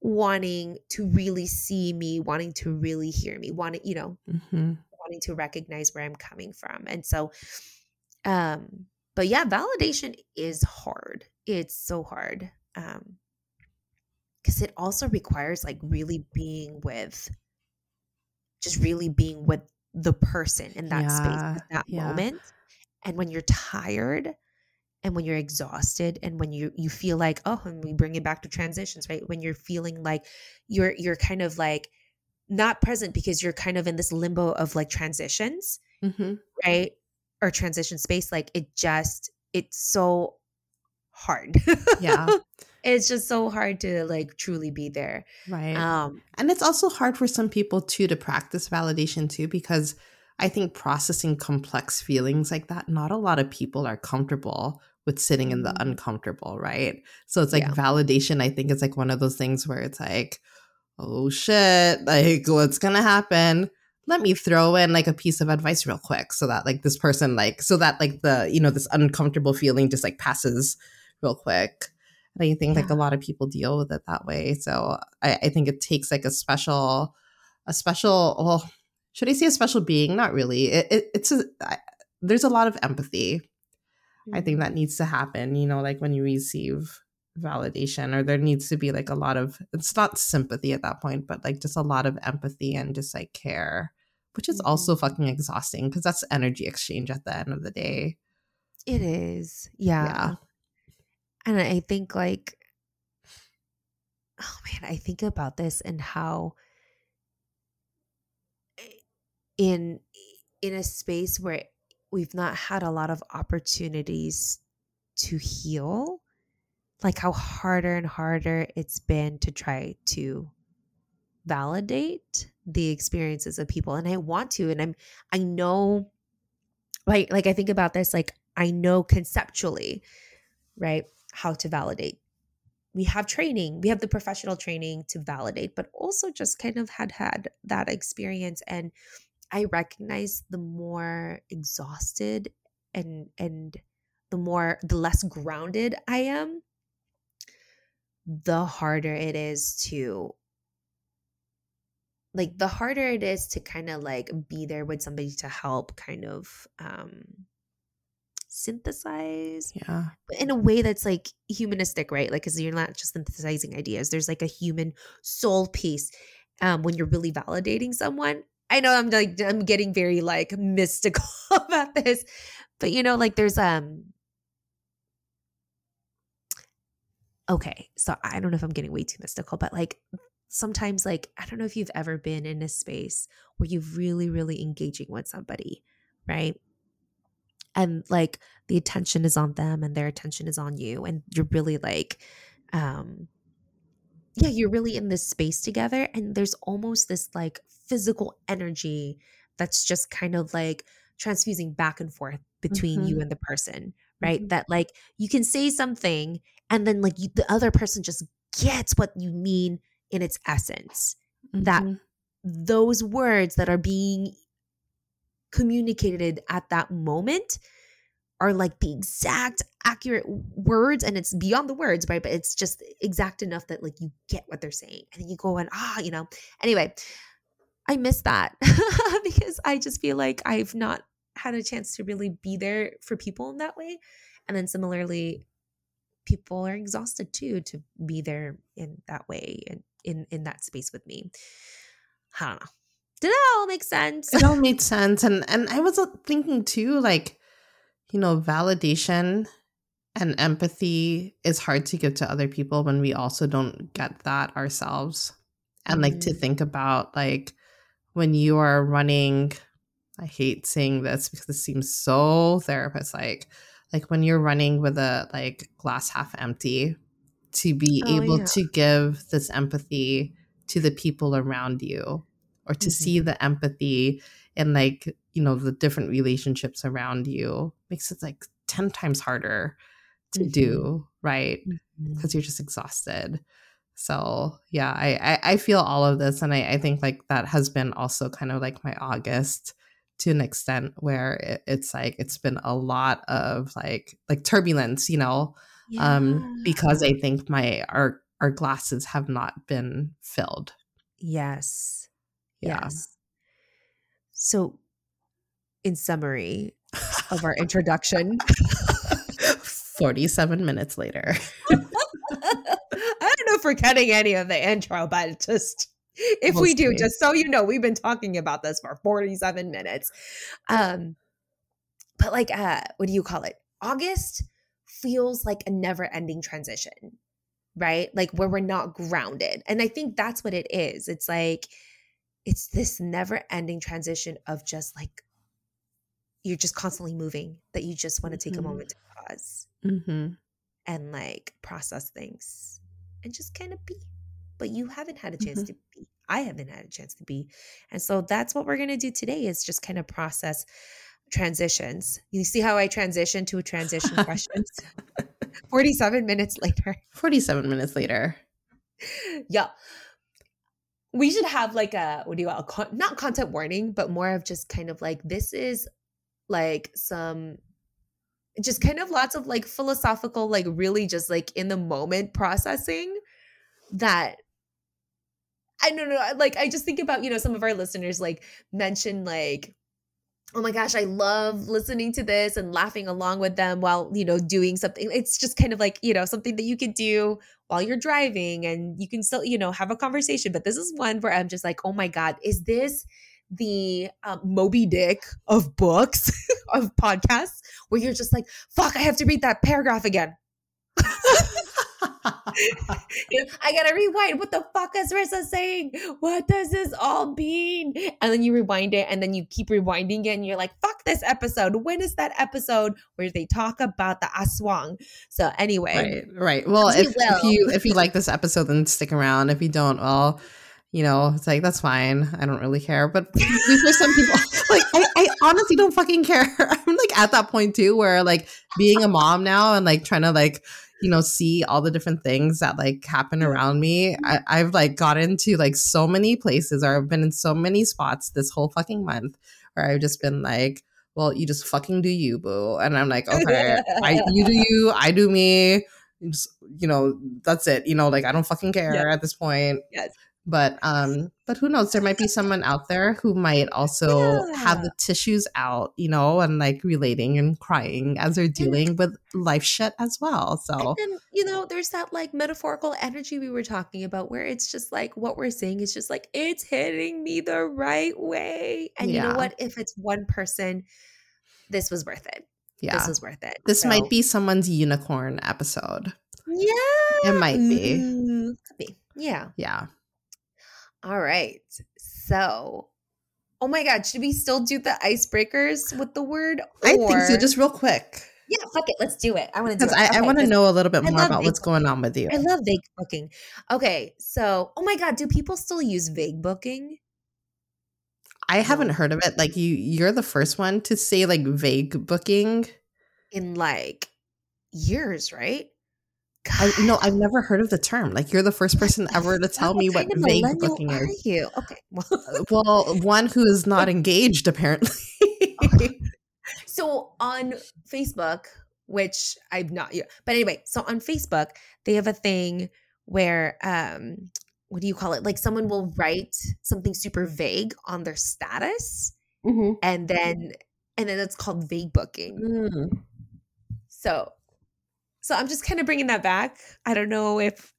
S2: wanting to really see me wanting to really hear me wanting you know
S3: Mm-hmm.
S2: wanting to recognize where i'm coming from and so um but yeah validation is hard it's so hard um because it also requires like really being with just really being with the person in that space at that
S3: yeah.
S2: moment and when you're tired and when you're exhausted and when you you feel like oh and we bring it back to transitions right when you're feeling like you're you're kind of like not present because you're kind of in this limbo of like transitions
S3: Mm-hmm.
S2: right or transition space like it just it's so hard
S3: Yeah.
S2: it's just so hard to like truly be there
S3: Right.
S2: um
S3: And it's also hard for some people too to practice validation too, because I think processing complex feelings like that, not a lot of people are comfortable with sitting in the
S2: Mhm.
S3: uncomfortable, right? So it's like
S2: Yeah.
S3: validation, I think is like one of those things where it's like, oh shit, like what's gonna happen? Let me throw in like a piece of advice real quick so that like this person like so that like the you know this uncomfortable feeling just like passes real quick. And I think like a lot of people deal with it that way. So I, I think it takes like a special, a special. Well, should I say a special being? Not really. It, it, it's a. I, there's a lot of empathy. I think that needs to happen. You know, like when you receive validation, or there needs to be like a lot of. It's not sympathy at that point, but like just a lot of empathy and just like care, which is also
S2: Mhm.
S3: fucking exhausting because that's energy exchange at the end of the day.
S2: it is yeah.
S3: Yeah.
S2: and i think like oh man i think about this and how in in a space where we've not had a lot of opportunities to heal like how harder and harder it's been to try to validate the experiences of people and i want to and i'm i know like like i think about this like i know conceptually right how to validate. We have training we have the professional training to validate but also just kind of had had that experience and i recognize the more exhausted and and the more the less grounded i am the harder it is to like the harder it is to kind of like be there with somebody to help kind of um synthesize
S3: Yeah.
S2: but in a way that's like humanistic right like because you're not just synthesizing ideas there's like a human soul piece um when you're really validating someone i know i'm like i'm getting very like mystical about this but you know like there's um okay so i don't know if i'm getting way too mystical but like sometimes like i don't know if you've ever been in a space where you're really really engaging with somebody right? And like the attention is on them and their attention is on you and you're really like um yeah you're really in this space together and there's almost this like physical energy that's just kind of like transfusing back and forth between you and the person right
S3: Mhm.
S2: that like you can say something and then like you, the other person just gets what you mean in its essence. That
S3: Mhm.
S2: those words that are being communicated at that moment are like the exact accurate words and it's beyond the words right? But it's just exact enough that like you get what they're saying and then you go and ah you know. Anyway i miss that because i just feel like i've not had a chance to really be there for people in that way. And then similarly people are exhausted too to be there in that way and in in that space with me. I don't know. Did that all make sense?
S3: It all made sense and and i was uh, thinking too like you know validation and empathy is hard to give to other people when we also don't get that ourselves and like to
S2: Mhm.
S3: think about like when you are running i hate saying this because it seems so therapist like like when you're running with a like glass half empty to be
S2: Oh,
S3: able
S2: yeah.
S3: to give this empathy to the people around you or to
S2: Mhm.
S3: see the empathy in like you know the different relationships around you makes it like 10 times harder to
S2: Mhm.
S3: do right? Because you're just exhausted. So yeah I, I i feel all of this and I, I think like that has been also kind of like my august to an extent where it, it's like it's been a lot of like like turbulence you know? Um because i think my our our glasses have not been filled.
S2: Yes.
S3: Yeah.
S2: yes. So in summary of our introduction
S3: 47 minutes later
S2: I don't know if we're cutting any of the intro, but just if we do, just so you know, we've been talking about this for 47 minutes. Um, but like uh what do you call it? August feels like a never-ending transition, right? Like where we're not grounded. And I think that's what it is. It's like it's this never-ending transition of just like you're just constantly moving that you just want to take a
S3: Mhm.
S2: moment to pause
S3: mm-hmm.
S2: and like process things and just kind of be. But you haven't had a chance
S3: Mhm.
S2: to be. I haven't had a chance to be. And so that's what we're going to do today is just kind of process transitions. You see how I transition to a transition questions? 47 minutes later.
S3: 47 minutes later
S2: yeah. We should have like a what do you call not content warning, but more of just kind of like this is like some just kind of lots of like philosophical, like really just like in the moment processing that I don't know. Like I just think about, you know, some of our listeners like mention like oh my gosh, I love listening to this and laughing along with them while, you know, doing something. It's just kind of like, you know, something that you could do while you're driving and you can still, you know, have a conversation. But this is one where I'm just like, oh my God, is this the um, Moby Dick of books, of podcasts, where you're just like, fuck, I have to read that paragraph again. I gotta rewind. What the fuck is Rissa saying? What does this all mean? And then you rewind it, and then you keep rewinding it, and you're like, "Fuck this episode." When is that episode where they talk about the aswang? So anyway,
S3: right right well if, if you if you like this episode then stick around if you don't well you know it's like that's fine. I don't really care. But for some people like I, I honestly don't fucking care. I'm like at that point too where like being a mom now and like trying to like you know see all the different things that like happen around me I, i've like got into like so many places or i've been in so many spots this whole fucking month where i've just been like well you just fucking do you boo. And i'm like okay I, you do you i do me. Just, you know that's it you know like i don't fucking care
S2: Yeah.
S3: at this point.
S2: Yes.
S3: But um but who knows there might be someone out there who might also have the tissues out you know and like relating and crying as they're dealing with life shit as well so
S2: and then you know, there's that like metaphorical energy we were talking about, where it's just like what we're saying is just like it's hitting me the right way, and you know what? If it's one person, this was worth it.
S3: yeah
S2: This was worth it.
S3: this
S2: So-
S3: might be someone's unicorn episode
S2: Yeah.
S3: It might be.
S2: Mm, could be. Yeah.
S3: yeah
S2: All right. So, oh my God, should we still do the icebreakers with the word?
S3: i think so just real quick
S2: yeah, fuck it. Let's do it. I want to do
S3: because
S2: it.
S3: i, I want to know a little bit more about what's going on with you
S2: I love vague booking. Okay. So, oh my God, do people still use vague booking?
S3: i haven't heard of it like you you're the first one to say like vague booking
S2: in like years, right?
S3: I no, I've never heard of the term. Like you're the first person ever to tell me what vague booking is.
S2: you? Okay. Well,
S3: Well, one who is not engaged apparently.
S2: so on Facebook, which I'm not, yeah, but anyway, so on Facebook, they have a thing where, um, what do you call it? Like someone will write something super vague on their status,
S3: Mhm.
S2: and then and then it's called vague booking.
S3: Mm.
S2: So, so I'm just kind of bringing that back. I don't know if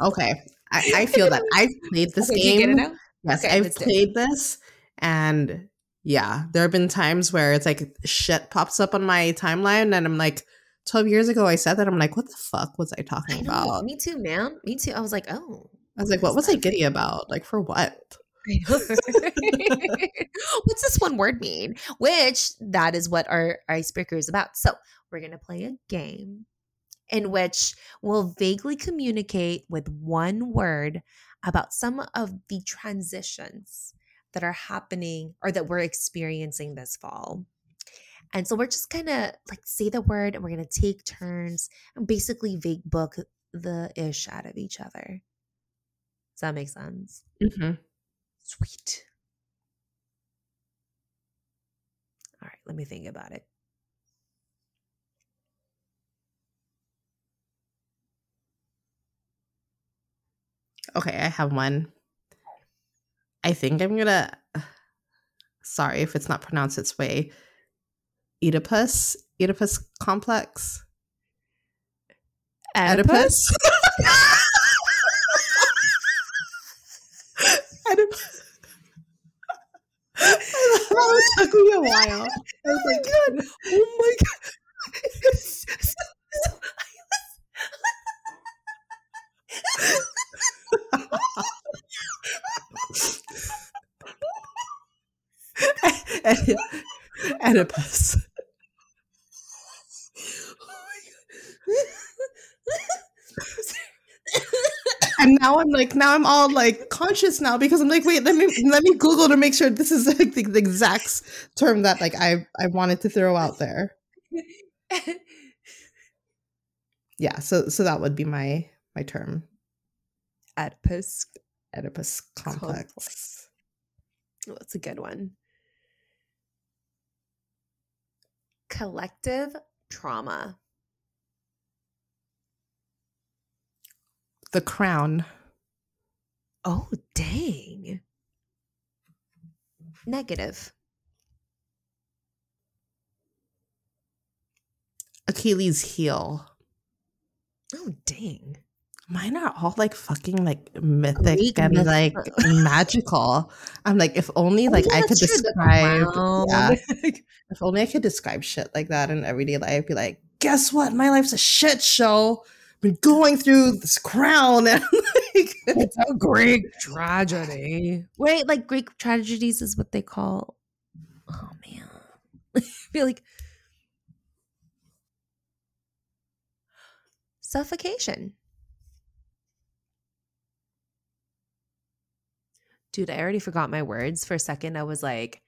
S3: Okay, I, I feel that I've played this
S2: Okay, do you get it
S3: game. Yes,
S2: Okay,
S3: I've played this, and yeah, there have been times where it's like shit pops up on my timeline, and I'm like, 12 years ago, I said that. I'm like, what the fuck was I
S2: I
S3: talking
S2: know.
S3: about?
S2: Me too, man. Me too. I was like, oh,
S3: I was like, what was I giddy about? Like, for what?
S2: What's this one word mean? Which that is what our icebreaker is about. So we're gonna play a game in which we'll vaguely communicate with one word about some of the transitions that are happening or that we're experiencing this fall. And so we're just gonna like say the word and we're gonna take turns and basically vague book the ish out of each other. Does that make sense?
S3: Mhm.
S2: Sweet. All right, let me think about it.
S3: Okay, I have one. I think I'm gonna. Sorry if it's not pronounced its way. Oedipus, Oedipus complex, Oedipus. Oedipus. that took me a while. I was oh like,
S2: god! Oh my god! So- so
S3: Oedipus. And now I'm like, now I'm all like conscious now because I'm like, wait, let me let me Google to make sure this is like the, the exact term that like I I wanted to throw out there. Yeah, so so that would be my my term,
S2: Oedipus.
S3: Oedipus complex.
S2: Complex. Oh, that's a good one. Collective trauma.
S3: The crown.
S2: Oh, dang. Negative.
S3: Achilles heel.
S2: Oh, dang.
S3: Mine are all like fucking like mythic
S2: Greek
S3: and
S2: myth-
S3: like magical. I'm like, if only like
S2: Oh, yeah,
S3: I could
S2: that's true, the
S3: describe, yeah, if only I could describe shit like that in everyday life. Be like, guess what? My life's a shit show. Been going through this crown and like,
S2: It's a Greek tragedy. Wait, like Greek tragedies is what they call. Oh man, I feel like suffocation. Dude, I already forgot my words for a second. I was like,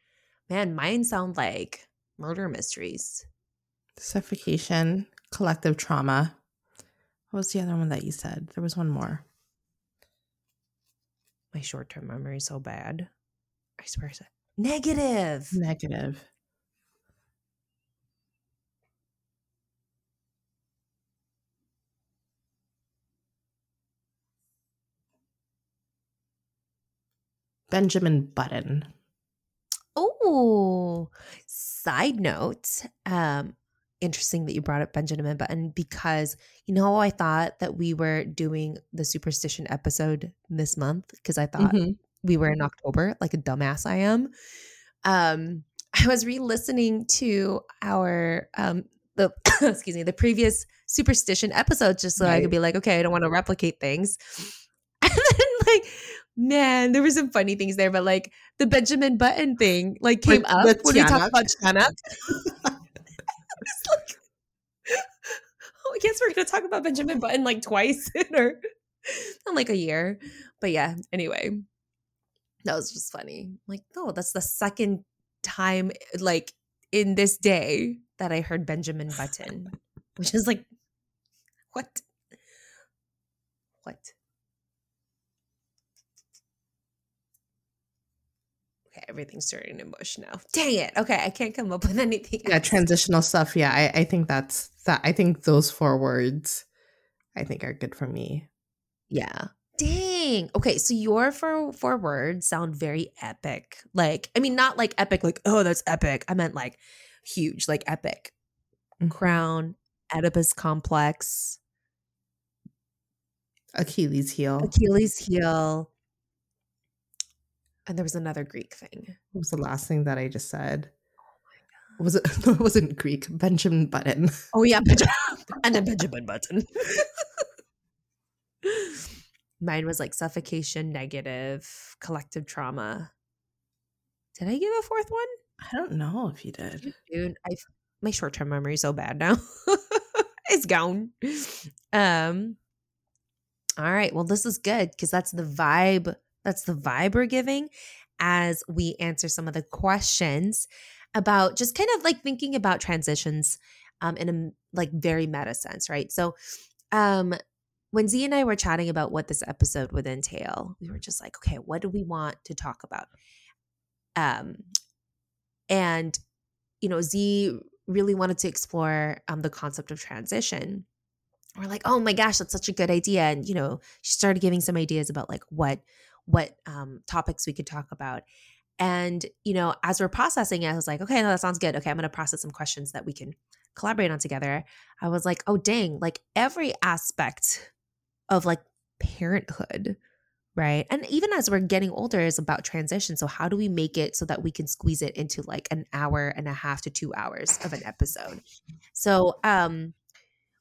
S2: man, mine sound like murder mysteries.
S3: suffocation, collective trauma. What was the other one that you said? There was one more.
S2: My short term memory is so bad. I swear. Negative.
S3: Negative. Benjamin Button.
S2: Oh, side note. Um, interesting that you brought up Benjamin Button because you know I thought that we were doing the superstition episode this month because I thought
S3: Mhm.
S2: we were in October, like a dumbass I am. Um, I was re-listening to our um the excuse me the previous superstition episode just so I could be like, okay, I don't want to replicate things. And then like, man, there were some funny things there, but like the Benjamin Button thing like came
S3: With-
S2: up
S3: with
S2: when we
S3: Tiana.
S2: talked about Tiana. Like, oh, I guess we're gonna talk about Benjamin Button like twice in or in like a year. But yeah, anyway, that was just funny. Like, oh, that's the second time like in this day that I heard Benjamin Button, which is like What? What? Okay, everything's turning to mush now. Dang it. Okay, I can't come up with anything.
S3: Yeah,
S2: else.
S3: transitional stuff. Yeah, I, I think that's that. I think those four words, I think, are good for me.
S2: Yeah. Dang. Okay, so your four four words sound very epic. Like, I mean, not like epic, like, oh, that's epic. I meant like huge, like epic.
S3: Mhm.
S2: Crown, Oedipus complex,
S3: Achilles heel.
S2: Achilles heel. And there was another Greek thing.
S3: What was the last thing that I just said? Was it? No, it wasn't Greek. Benjamin Button.
S2: Oh yeah, Benjamin, and then Benjamin Button. Mine was like suffocation, negative, collective trauma. Did I give a fourth one?
S3: I don't know if you did.
S2: Dude, I my short term memory is so bad now. it's gone. Um. All right. Well, this is good because that's the vibe. That's the vibe we're giving as we answer some of the questions about just kind of like thinking about transitions um, in a like very meta sense, right? So, um, when Z and I were chatting about what this episode would entail, we were just like, okay, what do we want to talk about? Um, and you know, Z really wanted to explore um, the concept of transition. We're like, oh my gosh, that's such a good idea, and you know, she started giving some ideas about like what what um, topics we could talk about. And you know, as we're processing it, I was like, okay, no, that sounds good. Okay, I'm going to process some questions that we can collaborate on together. I was like, oh dang, like every aspect of like parenthood right and even as we're getting older is about transition so how do we make it so that we can squeeze it into like an hour and a half to two hours of an episode so um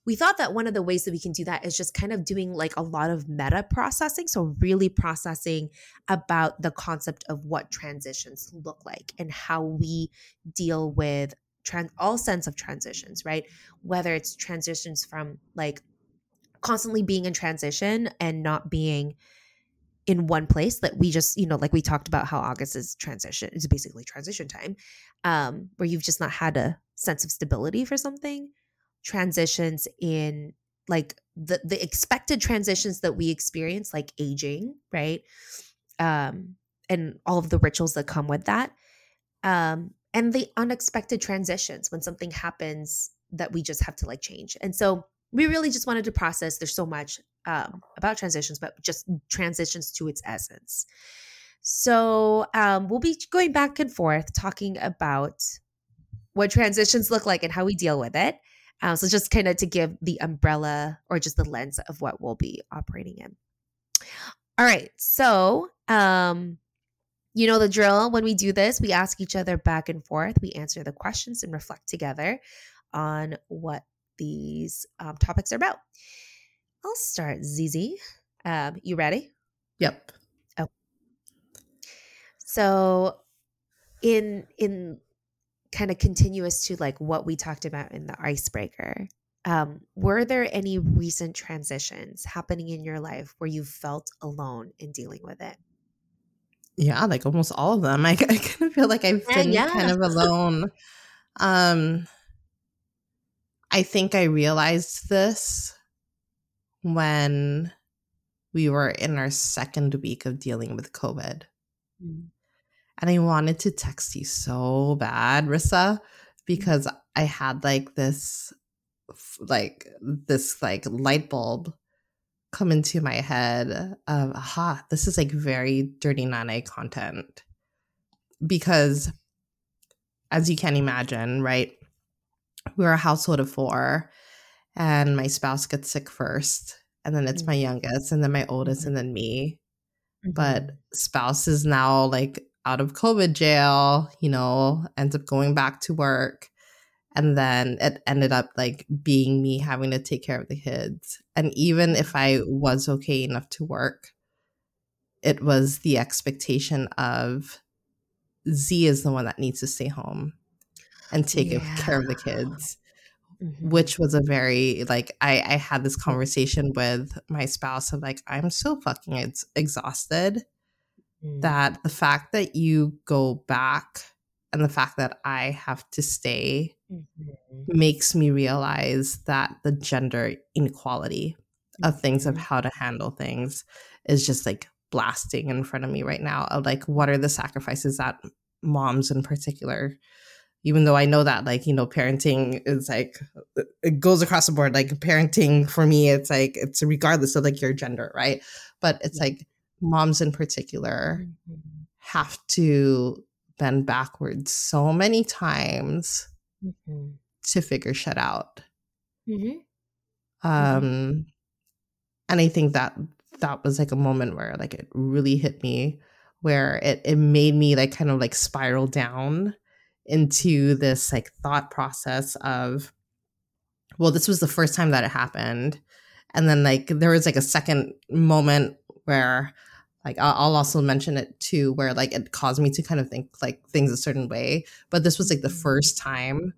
S2: we thought that one of the ways that we can do that is just kind of doing like a lot of meta processing so really processing about the concept of what transitions look like and how we deal with trans all sense of transitions right? Whether it's transitions from like constantly being in transition and not being in one place that we just you know like we talked about how august is transition is basically transition time um where you've just not had a sense of stability for something transitions in like the the expected transitions that we experience like aging right? Um and all of the rituals that come with that. Um and the unexpected transitions when something happens that we just have to like change. And so we really just wanted to process there's so much um, about transitions but just transitions to its essence. So um, we'll be going back and forth talking about what transitions look like and how we deal with it um, so just kind of to give the umbrella or just the lens of what we'll be operating in all right so um, you know the drill when we do this we ask each other back and forth we answer the questions and reflect together on what these um, topics are about. I'll start, Zizi. Um, you ready?
S3: Yep. Oh.
S2: So, in in kind of continuous to like what we talked about in the icebreaker, um, were there any recent transitions happening in your life where you felt alone in dealing with it?
S3: Yeah, like almost all of them. I, I kind of feel like I've been
S2: yeah.
S3: kind of alone. Um, I think I realized this when we were in our second week of dealing with COVID. And I wanted to text you so bad, Rissa, because I had like this, like, this like light bulb come into my head of, aha, this is like very dirty nana content. Because as you can imagine, right? We're a household of four, and my spouse gets sick first, and then it's mm-hmm. my youngest, and then my oldest, mm-hmm. and then me but mm-hmm. spouse is now like out of COVID jail, you know, ends up going back to work. And then it ended up like being me having to take care of the kids. And even if I was okay enough to work, it was the expectation of Z is the one that needs to stay home and take care of the kids
S2: Mhm.
S3: which was a very like I I had this conversation with my spouse of like I'm so fucking ex- exhausted
S2: Mm.
S3: that the fact that you go back and the fact that I have to stay
S2: Mhm.
S3: makes me realize that the gender inequality of things of
S2: Mhm.
S3: how to handle things is just like blasting in front of me right now of like what are the sacrifices that moms in particular even though i know that like you know parenting is like it goes across the board like parenting for me it's like it's regardless of like your gender right but it's like moms in particular
S2: Mhm.
S3: have to bend backwards so many times
S2: Mhm.
S3: to figure shit out
S2: Mhm.
S3: um and i think that that was like a moment where like it really hit me where it it made me like kind of like spiral down into this like thought process of well this was the first time that it happened and then like there was like a second moment where like I'll, also mention it too where like it caused me to kind of think like things a certain way but this was like the
S2: Mhm.
S3: first time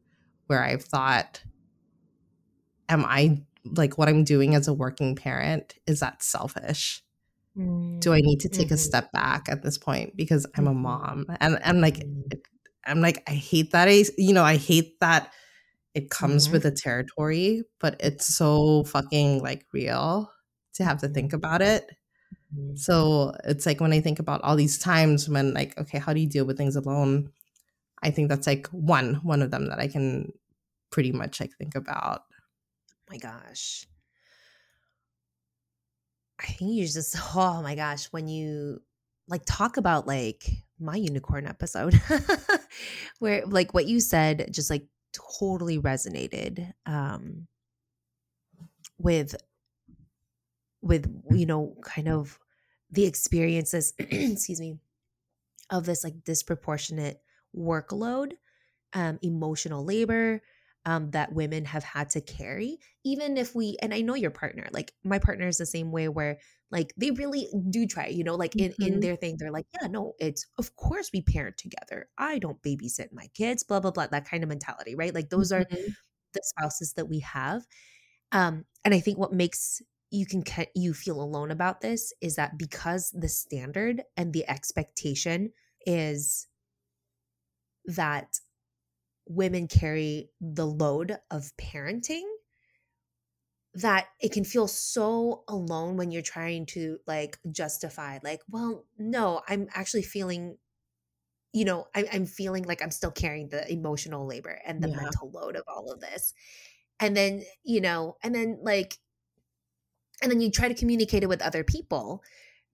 S3: where i've thought am i like what i'm doing as a working parent is that selfish do i need to take a
S2: Mhm.
S3: step back at this point because i'm a
S2: Mhm.
S3: mom and i'm like
S2: Mhm.
S3: i'm like i hate that i you know i hate that it comes
S2: Mhm.
S3: with the territory but it's so fucking like real to have to think about it
S2: Mhm.
S3: so it's like when i think about all these times when like okay how do you deal with things alone i think that's like one one of them that i can pretty much like think about
S2: my gosh. I think you just oh my gosh, when you like talk about like my unicorn episode where like what you said just like totally resonated um with with you know kind of the experiences excuse me of this like disproportionate workload um emotional labor um that women have had to carry even if we and i know your partner like my partner is the same way where like they really do try you know like in in
S3: Mhm.
S2: their thing they're like yeah no it's of course we parent together i don't babysit my kids blah blah blah that kind of mentality right like those are
S3: Mhm.
S2: the spouses that we have um and i think what makes you can you feel alone about this is that because the standard and the expectation is that women carry the load of parenting that it can feel so alone when you're trying to like justify like well no i'm actually feeling you know I, i'm feeling like i'm still carrying the emotional labor and the
S3: Yeah.
S2: mental load of all of this and then you know and then like and then you try to communicate it with other people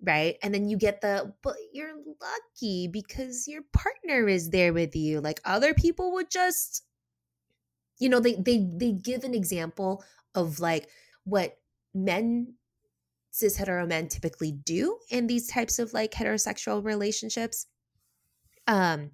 S2: right? And then you get the but you're lucky because your partner is there with you. Like other people would just you know they they they give an example of like what men cis hetero men typically do in these types of like heterosexual relationships um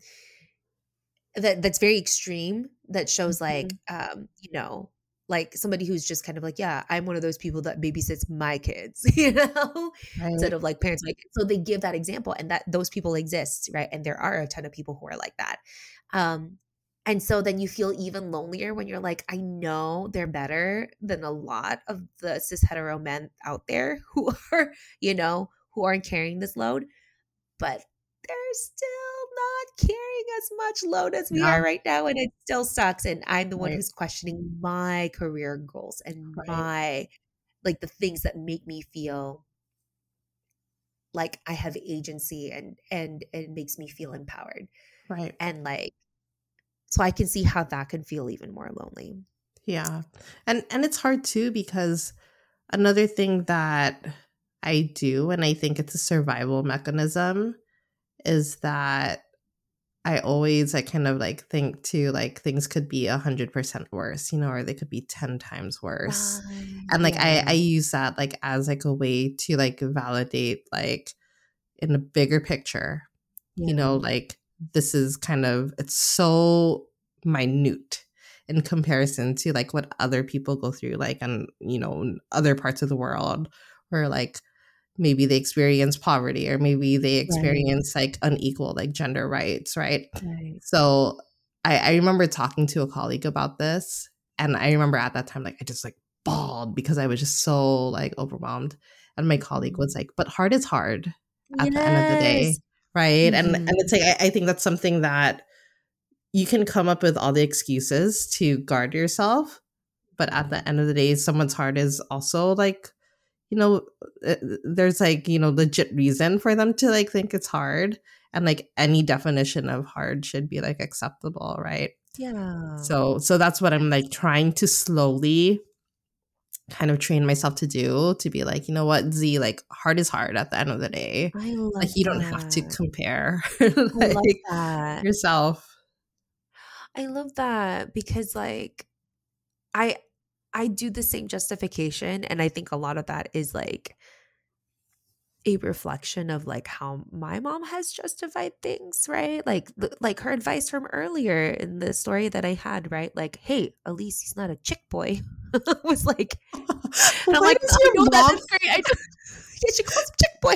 S2: that that's very extreme that shows like um you know like somebody who's just kind of like yeah i'm one of those people that babysits my kids you know? Instead of like parents like so they give that example and that those people exist right? And there are a ton of people who are like that. Um and so then you feel even lonelier when you're like i know they're better than a lot of the cis hetero men out there who are you know who aren't carrying this load but they're still not carrying as much load as we
S3: Yeah.
S2: are right now and it still sucks and i'm the one
S3: Right.
S2: who's questioning my career goals and
S3: Right.
S2: my like the things that make me feel like I have agency and and it makes me feel empowered.
S3: right
S2: And like so I can see how that can feel even more lonely.
S3: Yeah. And and it's hard too because another thing that I do and I think it's a survival mechanism is that I always I kind of like think too like things could be a hundred percent worse, you know, or they could be ten times worse. And like I I use that like as like a way to like validate like in a bigger picture you know like this is kind of it's so minute in comparison to like what other people go through like and you know in other parts of the world where like maybe they experience poverty or maybe they experience like unequal like gender rights right?
S2: Right.
S3: so I, I remember talking to a colleague about this and i remember at that time like i just like bawled because i was just so like overwhelmed. And my colleague was like but hard is hard at the end of the day right? And
S2: Mhm.
S3: and it's like I, I think that's something that you can come up with all the excuses to guard yourself, but at the end of the day, someone's heart is also like, you know, uh, there's like, you know, legit reason for them to like think it's hard. And like any definition of hard should be like acceptable, right?
S2: Yeah.
S3: So so that's what I'm like trying to slowly kind of train myself to do to be like, you know what, Z, like hard is hard at the end of the day.
S2: I love
S3: Like you don't have to
S2: that.
S3: compare like
S2: that.
S3: yourself.
S2: I love that because like I I do the same justification and I think a lot of that is like a reflection of like how my mom has justified things, right? Like like her advice from earlier in the story that I had, right? Like, hey, Elise, he's not a chick boy. was like I'm like,
S3: does
S2: "I
S3: your mom-
S2: that's great. I just, yeah, she calls him chick boy.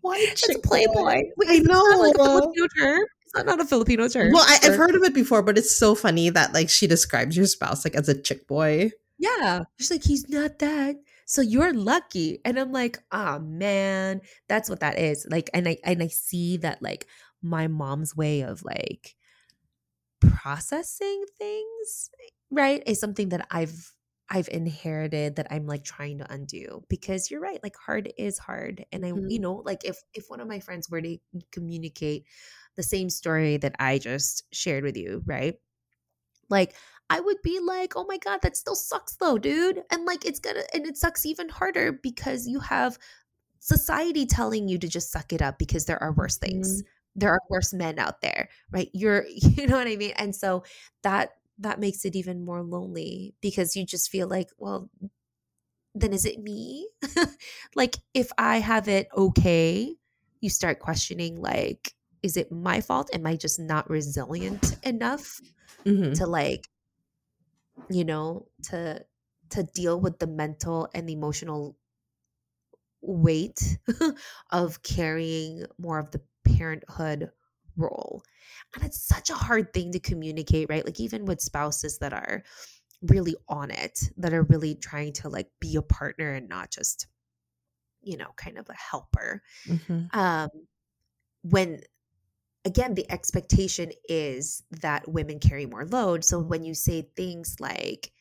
S3: Why
S2: It's a
S3: chick
S2: playboy.
S3: boy?
S2: Wait,
S3: I
S2: know. not like a. Filipino term? Is that not a Filipino term?
S3: Well, I, I've heard of it before, but it's so funny that like she describes your spouse like as a chick boy.
S2: Yeah. She's like, he's not that. So you're lucky. And I'm like, ah man, that's what that is. Like, and I and I see that like my mom's way of like processing things, right? Is something that I've I've inherited that I'm like trying to undo because you're right, like hard is hard. And I, you
S3: Mhm.
S2: know, like if if one of my friends were to communicate the same story that I just shared with you, right? Like I would be like, oh my God, that still sucks though, dude. And like it's gonna and it sucks even harder because you have society telling you to just suck it up because there are worse things. There are worse men out there, right? You're you know what I mean? And so that that makes it even more lonely because you just feel like, well, then is it me? like if I have it okay, you start questioning like, is it my fault? Am I just not resilient enough?
S3: Mhm.
S2: to like you know to to deal with the mental and emotional weight of carrying more of the parenthood role. And it's such a hard thing to communicate right? Like even with spouses that are really on it that are really trying to like be a partner and not just you know kind of a helper.
S3: Mhm.
S2: um when again the expectation is that women carry more load. So when you say things like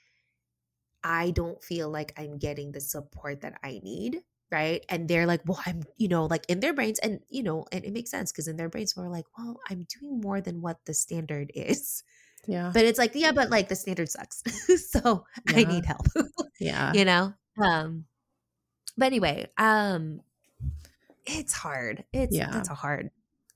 S2: i don't feel like i'm getting the support that i need right? And they're like well i'm you know like in their brains and you know and it makes sense because in their brains we're like well i'm doing more than what the standard is.
S3: Yeah.
S2: but it's like yeah but like the standard sucks. So i need help.
S3: Yeah.
S2: you know? Um but anyway um it's hard. It's
S3: Yeah.
S2: it's a hard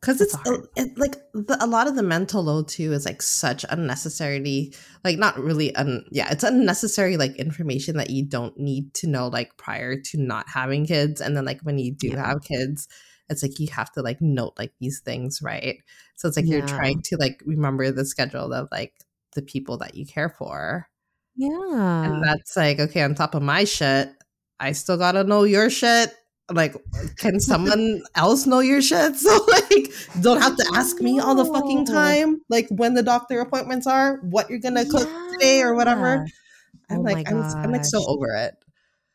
S3: because it's it, like the, a lot of the mental load too is like such unnecessarily like not really un, yeah it's unnecessary like information that you don't need to know like prior to not having kids. And then like when you do
S2: Yeah.
S3: have kids it's like you have to like note like these things right? So it's like you're trying to like remember the schedule of like the people that you care for.
S2: Yeah.
S3: and that's like okay on top of my shit i still gotta know your shit like can someone else know your shit? So like don't have to ask me all the fucking time like when the doctor appointments are what you're gonna cook today or whatever. I'm
S2: Oh
S3: like I'm, I'm like so over it.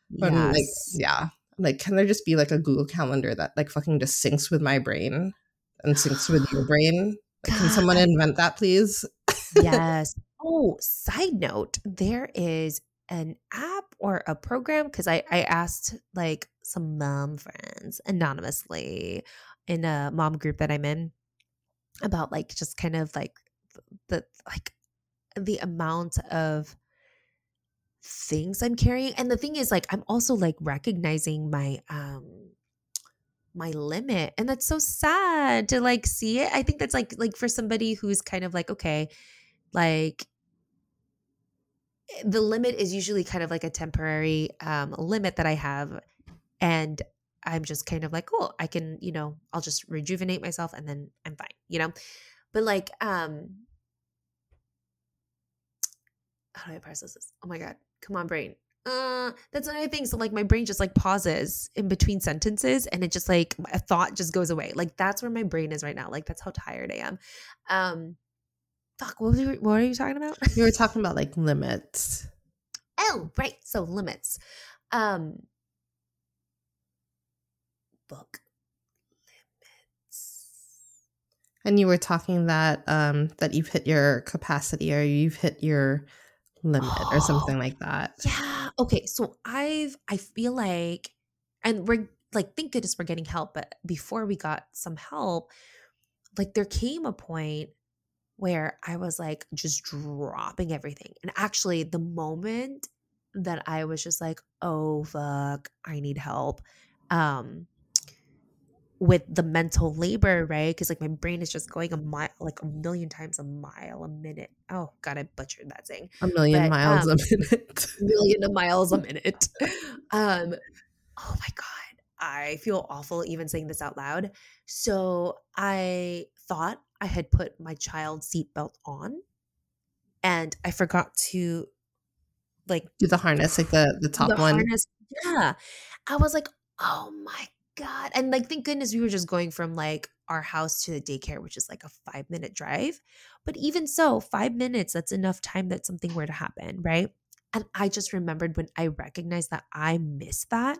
S3: When, like yeah. Like can there just be like a google calendar that like fucking just syncs with my brain and syncs with your brain? Like, can someone invent that please?
S2: Yes. Oh, side note, there is an app or a program because I I asked like some mom friends anonymously in a mom group that I'm in about like just kind of like the like the amount of things I'm carrying and the thing is like I'm also like recognizing my um my limit and that's so sad to like see it. I think that's like like for somebody who's kind of like okay like eh, the limit is usually kind of like a temporary um limit that i have and i'm just kind of like cool i can you know i'll just rejuvenate myself and then i'm fine you know? But like um how do i process this? Oh my god come on brain. Uh that's another thing so like my brain just like pauses in between sentences and it just like a thought just goes away like that's where my brain is right now like that's how tired i am. Um fuck what were you, what are you talking about?
S3: You were talking about like limits.
S2: Oh right so limits. Um book limits
S3: And you were talking that um that you've hit your capacity or you've hit your limit or something like that.
S2: Yeah. Okay. So I've I feel like, and we're like, thank goodness we're getting help. But before we got some help, like there came a point where I was like just dropping everything. And actually, the moment that I was just like, oh fuck, I need help. Um, with the mental labor, right? Because like my brain is just going a mile, like a million times a mile a minute. Oh god, I butchered that saying.
S3: A million
S2: But,
S3: miles
S2: um,
S3: a minute.
S2: Million of miles a minute. Um, oh my god, I feel awful even saying this out loud. So I thought I had put my child's seatbelt on, and I forgot to like
S3: Do the harness, like the the top
S2: the
S3: one.
S2: harness. Yeah. I was like, oh my God. And like, thank goodness we were just going from like our house to the daycare, which is like a five minute drive. But even so, five minutes, that's enough time that something were to happen. Right. And I just remembered when I recognized that I missed that,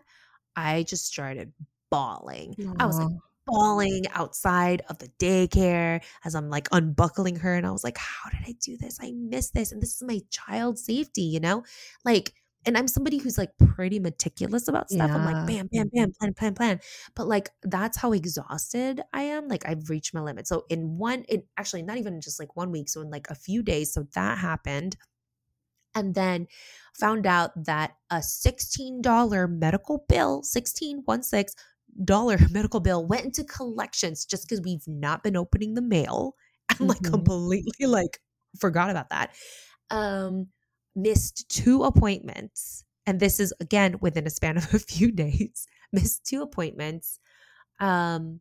S2: I just started bawling. I was like,
S3: Aw.
S2: bawling outside of the daycare as I'm like unbuckling her. And I was like, how did I do this? I missed this. And this is my child's safety, you know? Like, and I'm somebody who's like pretty meticulous about stuff. I'm like, bam, bam, bam, plan, plan, plan. But like, that's how exhausted I am. Like, I've reached my limit. So, in one, in actually not even just like one week, so in like a few days. So, that happened. And then found out that a $16 medical bill, 16, one six dollar medical bill went into collections just because we've not been opening the mail and like
S3: Mhm.
S2: completely like forgot about that. Um missed two appointments. And this is again within a span of a few days. Missed two appointments. Um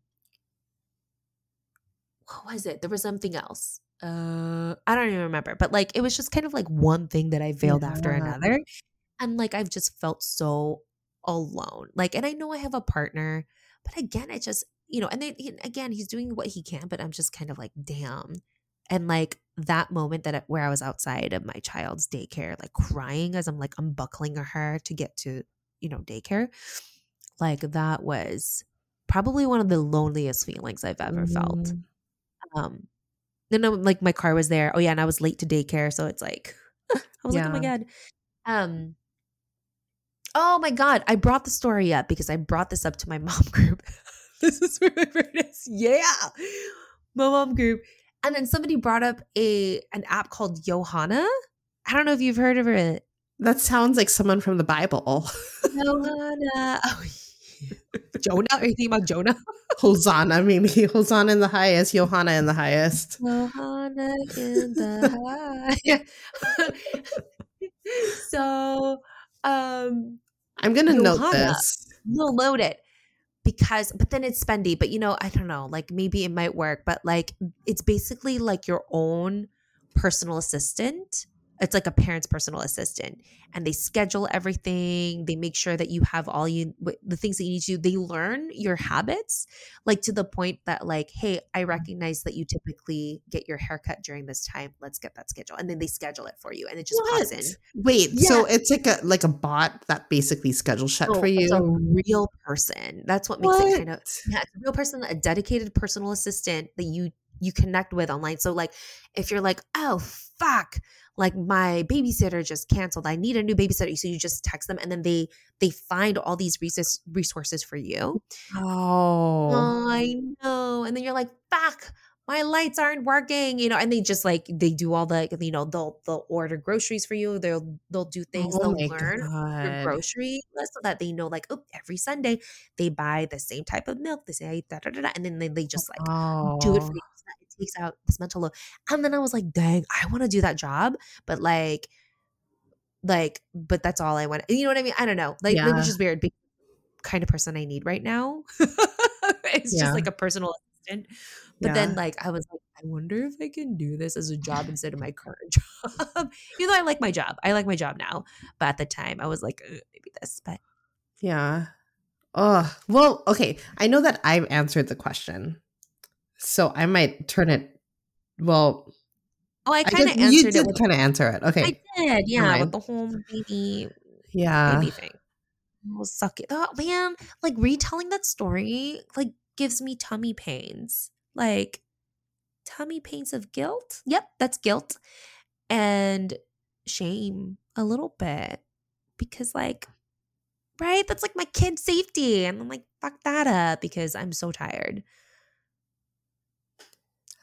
S2: what was it? There was something else. Uh I don't even remember. But like it was just kind of like one thing that I failed after
S3: Yeah.
S2: another. And like I've just felt so alone. Like, and I know I have a partner, but again, it just, you know, and then again, he's doing what he can, but I'm just kind of like, damn. And like that moment that where I was outside of my child's daycare, like crying as I'm like unbuckling her to get to, you know, daycare, like that was probably one of the loneliest feelings I've ever felt.
S3: Mm.
S2: Um, then I'm, like my car was there. Oh yeah, and I was late to daycare, so it's like I was like, oh my god. Um. Oh my god, I brought the story up because I brought this up to my mom group. this is where my brain is. Yeah, my mom group, and then somebody brought up a an app called Yohana. I don't know if you've heard of it.
S3: That sounds like someone from the Bible.
S2: Yohana. Oh, Jonah? Are you thinking about Jonah?
S3: Hosanna, maybe. Hosanna in the highest, Yohana in the highest.
S2: Yohana in the high. so, um,
S3: I'm gonna note this.
S2: we'll load it because, but then it's spendy. But you know, I don't know. Like maybe it might work, but like it's basically like your own personal assistant. It's like a parent's personal assistant, and they schedule everything. They make sure that you have all you the things that you need to. do. They learn your habits, like to the point that like, hey, I recognize that you typically get your haircut during this time. Let's get that schedule, and then they schedule it for you, and it just pops in.
S3: Wait, so it's like a like a bot that basically schedules shit
S2: Oh,
S3: for
S2: It's a real person. That's what makes it kind of yeah, it's a real person, a dedicated personal assistant that you you connect with online. So like if you're like, oh fuck, like my babysitter just canceled. I need a new babysitter. So you just text them and then they they find all these resources resources for you.
S3: Oh.
S2: I know. And then you're like, fuck, my lights aren't working, you know, and they just like they do all the, you know, they'll they'll order groceries for you. They'll they'll do things,
S3: Oh
S2: they'll learn your grocery list so that they know like oh every sunday they buy the same type of milk they say da, da, da, da, and then they, they just like do it for
S3: Oh.
S2: you so it takes out this mental load and then i was like dang i want to do that job but like like but that's all i want you know what i mean i don't know like it
S3: Yeah.
S2: was just weird kind of person i need right now it's
S3: Yeah.
S2: just like a personal assistant but then like i was like i wonder if i can do this as a job instead of my current job even though i like my job i like my job now but at the time i was like maybe this but
S3: Yeah. Oh, well, okay. I know that I've answered the question. So I might turn it well,
S2: oh i kind of answered it
S3: did
S2: with
S3: kind of answer it. Okay.
S2: i did yeah with the whole baby
S3: yeah.
S2: baby thing oh suck it oh man like retelling that story like gives me tummy pains like tummy pains of guilt. Yep, that's guilt and shame a little bit because, like, right? That's like my kid's safety. And I'm like, fuck that up because I'm so tired.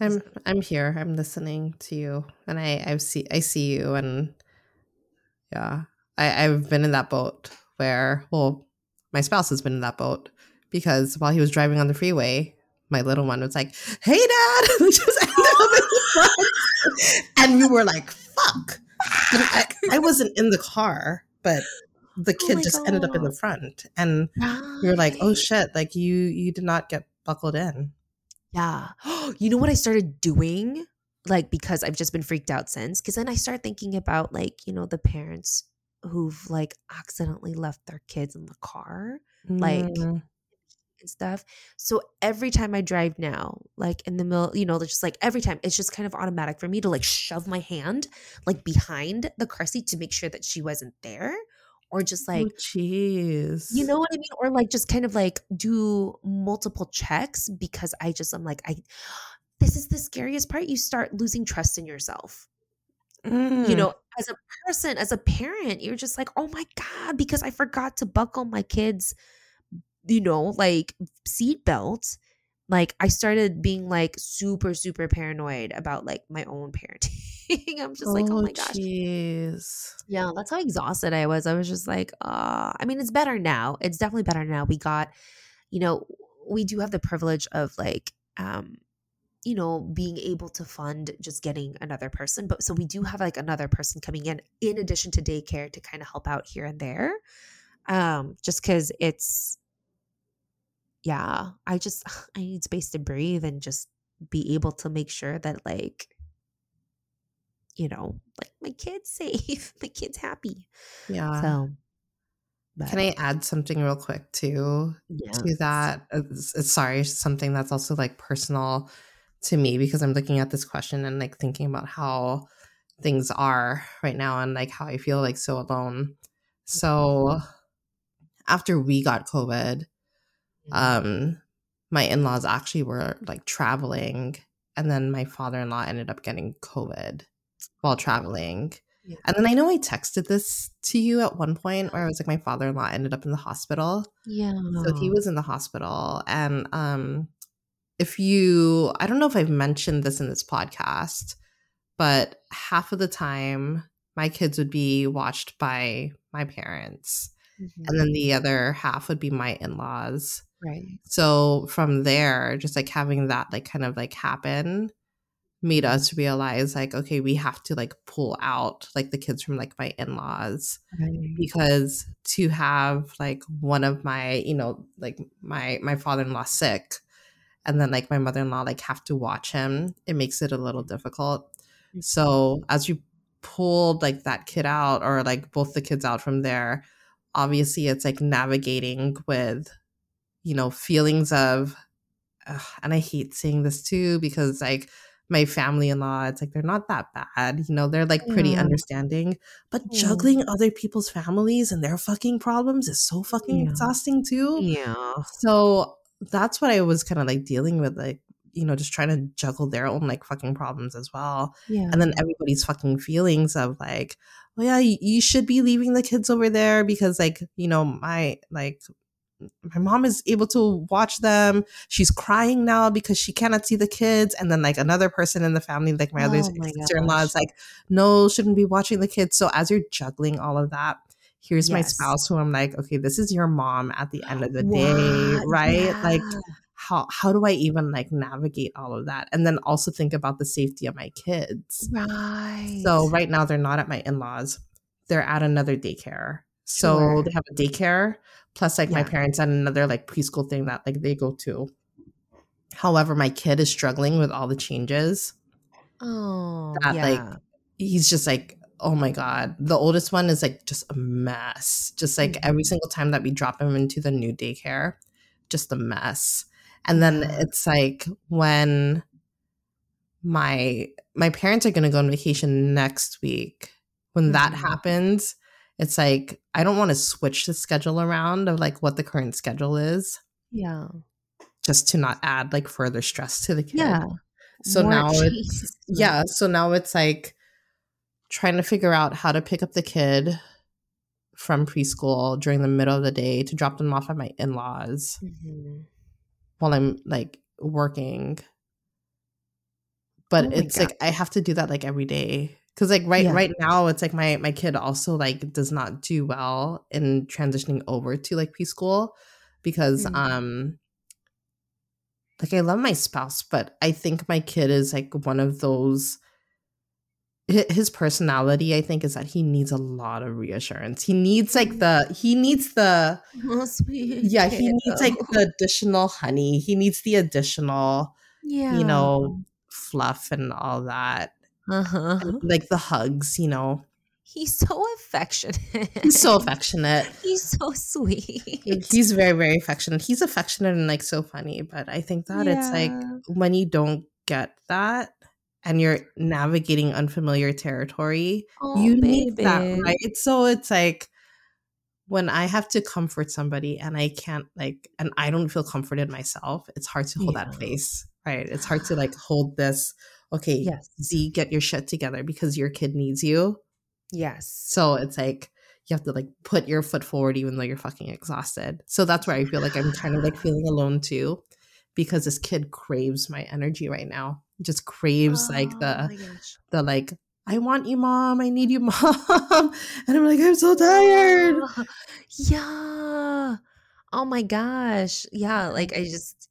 S3: I'm I'm here. I'm listening to you, and I I see I see you, and yeah, I I've been in that boat where well, my spouse has been in that boat because while he was driving on the freeway, my little one was like, "Hey, Dad," we just ended up in the front, and we were like, "Fuck!" I, I wasn't in the car, but the
S2: Oh
S3: kid
S2: my
S3: just ended up in the front, and we were like, "Oh shit!" Like you you did not get buckled in.
S2: Yeah. you know what I started doing? Like, because I've just been freaked out since. Because then I start thinking about, like, you know, the parents who've like accidentally left their kids in the car Like,
S3: Mm.
S2: And stuff. So every time I drive now, like in the middle, you know, just like every time, it's just kind of automatic for me to like shove my hand like behind the car seat to make sure that she wasn't there. Or just like,
S3: oh,
S2: you know what I mean? Or like just kind of like do multiple checks because I just I'm like I this is the scariest part. You start losing trust in yourself. You
S3: Mm.
S2: know, as a person, as a parent, you're just like, oh my God, because I forgot to buckle my kids, you know, like seatbelt. Like I started being like super, super paranoid about like my own parenting. I'm just like, oh my gosh.
S3: jeez.
S2: Yeah, that's how exhausted I was. I was just like, uh, I mean, it's better now. It's definitely better now. We got, you know, we do have the privilege of like, um, you know, being able to fund just getting another person. But so we do have like another person coming in in addition to daycare to kind of help out here and there. Um, just because it's, yeah, I just, I need space to breathe and just be able to make sure that like, you know, like my kid's safe, my kid's happy.
S3: Yeah.
S2: So, but,
S3: Can I add something real quick too
S2: yeah.
S3: to that? Uh, uh, it's, it's sorry, something that's also like personal to me because I'm looking at this question and like thinking about how things are right now and like how I feel like so alone. Mm-hmm. So after we got COVID, um my in-laws actually were like traveling and then my father-in-law ended up getting covid while traveling
S2: Yeah.
S3: and then i know i texted this to you at one point where i was like my father-in-law ended up in the hospital
S2: yeah.
S3: so he was in the hospital and um if you i don't know if i've mentioned this in this podcast but half of the time my kids would be watched by my parents
S2: Mhm.
S3: and then the other half would be my in-laws
S2: right.
S3: so from there just like having that like kind of like happen made us realize like okay we have to like pull out like the kids from like my in-laws
S2: Right.
S3: because to have like one of my you know like my my father-in-law sick and then like my mother-in-law like have to watch him it makes it a little difficult mm. so as you pulled like that kid out or like both the kids out from there obviously it's like navigating with you know feelings of and i hate saying this too because like my family-in-law it's like they're not that bad you know they're like pretty
S2: Yeah.
S3: understanding but
S2: Yeah.
S3: juggling other people's families and their fucking problems is so fucking
S2: Yeah.
S3: exhausting too
S2: Yeah.
S3: so that's what i was kind of like dealing with like you know just trying to juggle their own like fucking problems as well
S2: Yeah.
S3: and then everybody's fucking feelings of like oh yeah you, you should be leaving the kids over there because like you know my like my mom is able to watch them she's crying now because she cannot see the kids and then like another person in the family like my other
S2: Oh my
S3: sister-in-law is like no shouldn't be watching the kids so as you're juggling all of that here's my spouse who i'm like okay this is your mom at the end of the day
S2: What?
S3: right like how how do I even like navigate all of that and then also think about the safety of my kids.
S2: right.
S3: So right now they're not at my in-laws. They're at another daycare. So
S2: Sure.
S3: they have a daycare plus like my parents at another like preschool thing that like they go to. However, my kid is struggling with all the changes.
S2: oh,
S3: that,
S2: yeah.
S3: like, He's just like Oh my god. The oldest one is like just a mess. Just like
S2: Mhm.
S3: every single time that we drop him into the new daycare, just a mess. And then
S2: Yeah.
S3: it's like when my my parents are going to go on vacation next week. When that
S2: Mhm.
S3: happens, it's like I don't want to switch the schedule around of like what the current schedule is
S2: yeah.
S3: just to not add like further stress to the kid.
S2: Yeah.
S3: So
S2: More
S3: now
S2: cheese.
S3: it's yeah, so now it's like trying to figure out how to pick up the kid from preschool during the middle of the day to drop them off at my in-laws
S2: Mhm.
S3: while I'm like working. But
S2: Oh
S3: it's like I have to do that like every day. Cause like right
S2: Yeah.
S3: right now it's like my my kid also like does not do well in transitioning over to like preschool because
S2: Mm.
S3: um like I love my spouse, but I think my kid is like one of those his personality I think is that he needs a lot of reassurance. He needs like the he needs the
S2: Oh,
S3: yeah, he needs like the additional honey. He needs the additional
S2: yeah,
S3: you know, fluff and all that.
S2: Uh-huh.
S3: Like the hugs, you know.
S2: He's so affectionate.
S3: He's so affectionate.
S2: He's so sweet.
S3: He's very, very affectionate. He's affectionate and like so funny. But I think that it's like
S2: Yeah.
S3: when you don't get that and you're navigating unfamiliar territory,
S2: oh,
S3: you need that, right? So it's like when I have to comfort somebody and I can't like and I don't feel comforted myself, it's hard to hold that
S2: Yeah.
S3: space. Right. It's hard to like hold this, okay,
S2: Yes.
S3: Z, get your shit together because your kid needs you.
S2: Yes.
S3: So it's like you have to like put your foot forward even though you're fucking exhausted. So that's where I feel like I'm kind of like feeling alone too. Because this kid craves my energy right now. Just craves like
S2: Oh
S3: the the like I want you, mom. I need you, mom. And I'm like, I'm so tired.
S2: Ah, yeah. Oh my gosh. Yeah. Like I just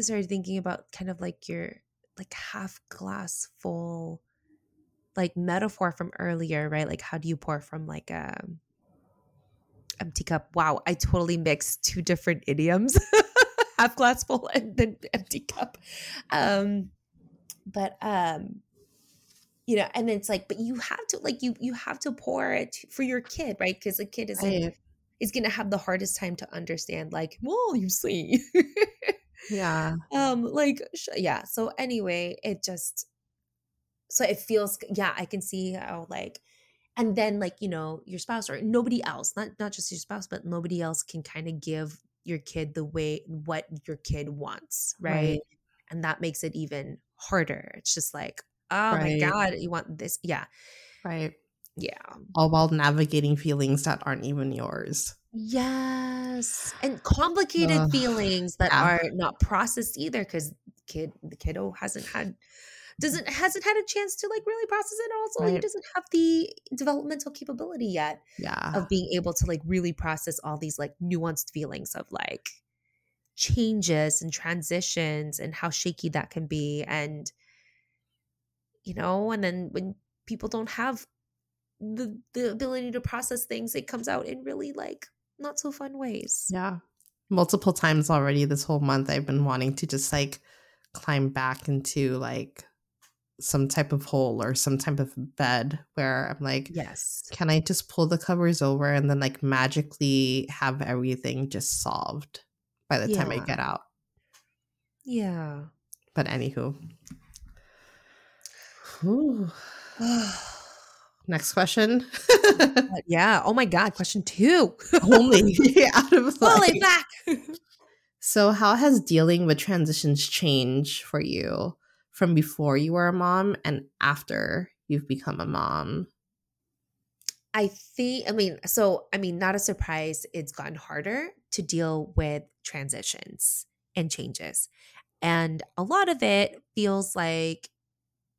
S2: started thinking about kind of like your like half glass full like metaphor from earlier, right? Like how do you pour from like a empty cup? Wow, I totally mixed two different idioms. half glass full and then empty cup. Um but um you know and it's like but you have to like you you have to pour it for your kid right because the kid is
S3: Right.
S2: is gonna have the hardest time to understand like well you see
S3: Yeah.
S2: um like sh- yeah so anyway it just so it feels yeah i can see how like and then like you know your spouse or nobody else not not just your spouse but nobody else can kind of give your kid the way what your kid wants right,
S3: Right.
S2: and that makes it even harder it's just like oh
S3: Right.
S2: my god you want this yeah
S3: Right.
S2: yeah
S3: All while navigating feelings that aren't even yours.
S2: Yes and complicated
S3: Ugh,
S2: feelings that
S3: yeah.
S2: are not processed either because kid the kiddo hasn't had doesn't hasn't had a chance to like really process it also he doesn't have the developmental capability yet
S3: Yeah.
S2: of being able to like really process all these like nuanced feelings of like changes and transitions and how shaky that can be and you know and then when people don't have the the ability to process things it comes out in really like not so fun ways
S3: Yeah. Multiple times already this whole month, I've been wanting to just like climb back into like some type of hole or some type of bed where I'm like,
S2: yes
S3: can I just pull the covers over and then like magically have everything just solved by the time I get out?
S2: yeah
S3: But anywho. Next question.
S2: Uh, yeah oh my god question two
S3: Only out of
S2: pull
S3: like,
S2: it back
S3: So, how has dealing with transitions changed for you from before you were a mom and after you've become a mom?
S2: I think, I mean, so, I mean, not a surprise, it's gotten harder to deal with transitions and changes. And a lot of it feels like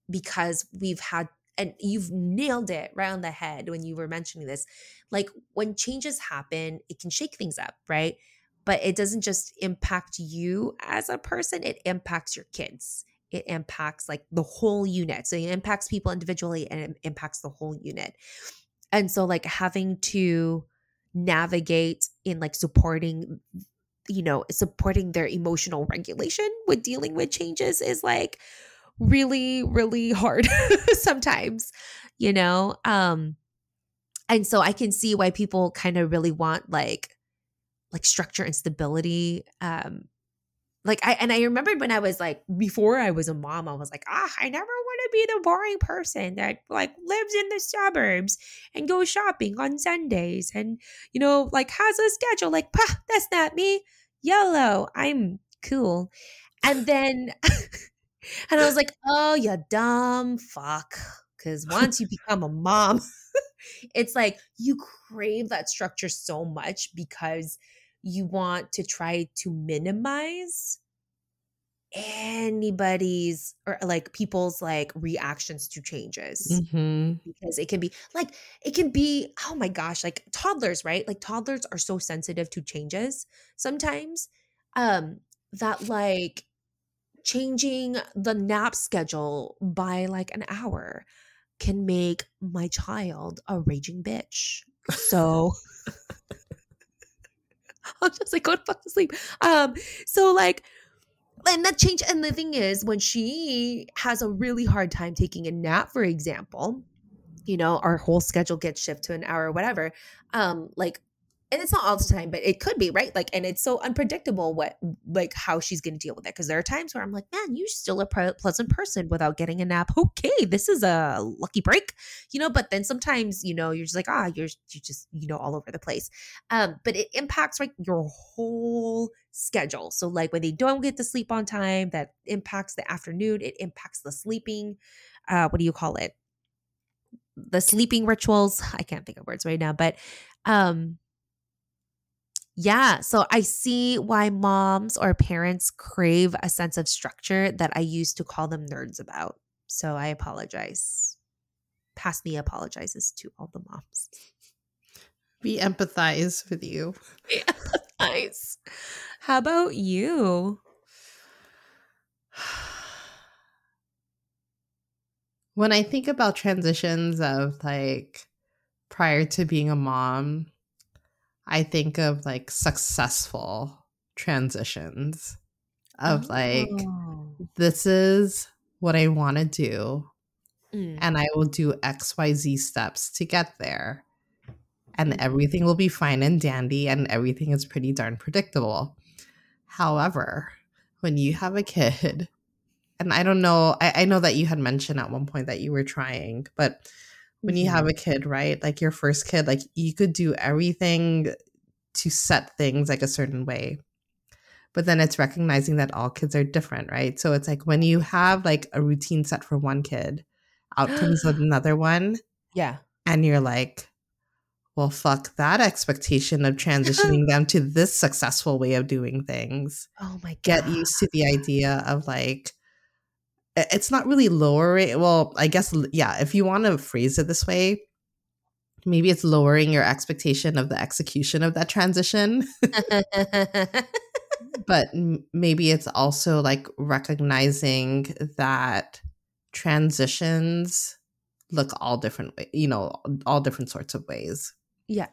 S2: because we've had, and you've nailed it right on the head when you were mentioning this. Like when changes happen, it can shake things up, right? But it doesn't just impact you as a person, it impacts your kids. It impacts like the whole unit. So it impacts people individually and it impacts the whole unit and so like having to navigate in like supporting you know supporting their emotional regulation with dealing with changes is like really really hard sometimes you know um and so i can see why people kind of really want like like structure and stability um like I and I remembered when I was like before I was a mom, I was like, ah, I never want to be the boring person that like lives in the suburbs and goes shopping on Sundays and you know like has a schedule. Like, that's not me. Yellow, I'm cool. And then And I was like, oh, you dumb fuck. Because once you become a mom, it's like you crave that structure so much because you want to try to minimize anybody's or like people's like reactions to changes
S3: hmm
S2: because it can be like it can be oh my gosh like toddlers right like toddlers are so sensitive to changes sometimes um that like changing the nap schedule by like an hour can make my child a raging bitch. So i'm just like go to fuck to sleep. Um so like and that change and the thing is when she has a really hard time taking a nap for example you know our whole schedule gets shifted to an hour or whatever um like and it's not all the time but it could be right? Like and it's so unpredictable what like how she's going to deal with it because there are times where i'm like man you're still a pleasant person without getting a nap. Okay this is a lucky break you know? But then sometimes you know you're just like ah you're you're just you know all over the place. Um but it impacts like your whole schedule. So like when they don't get to sleep on time that impacts the afternoon it impacts the sleeping uh what do you call it? The sleeping rituals i can't think of words right now but um yeah, so I see why moms or parents crave a sense of structure that I used to call them nerds about. So I apologize. Past me apologizes to all the moms.
S3: We empathize with you.
S2: Nice. How about you?
S3: when I think about transitions of like prior to being a mom, I think of like successful transitions of like
S2: Oh.
S3: this is what I want to do
S2: Mm.
S3: and I will do XYZ steps to get there. And
S2: Mhm.
S3: everything will be fine and dandy and everything is pretty darn predictable. However, when you have a kid, and I don't know, I, I know that you had mentioned at one point that you were trying, but when you have mm-hmm. a kid, right? Like your first kid, like you could do everything to set things like a certain way. But then it's recognizing that all kids are different, right? So it's like when you have like a routine set for one kid, out comes another one,
S2: Yeah.
S3: and you're like, well, fuck that expectation of transitioning them to this successful way of doing things
S2: Oh my god.
S3: get used to the idea of like it's not really lowering well i guess yeah if you want to phrase it this way maybe it's lowering your expectation of the execution of that transition but maybe it's also like recognizing that transitions look all different you know all different sorts of ways
S2: yeah.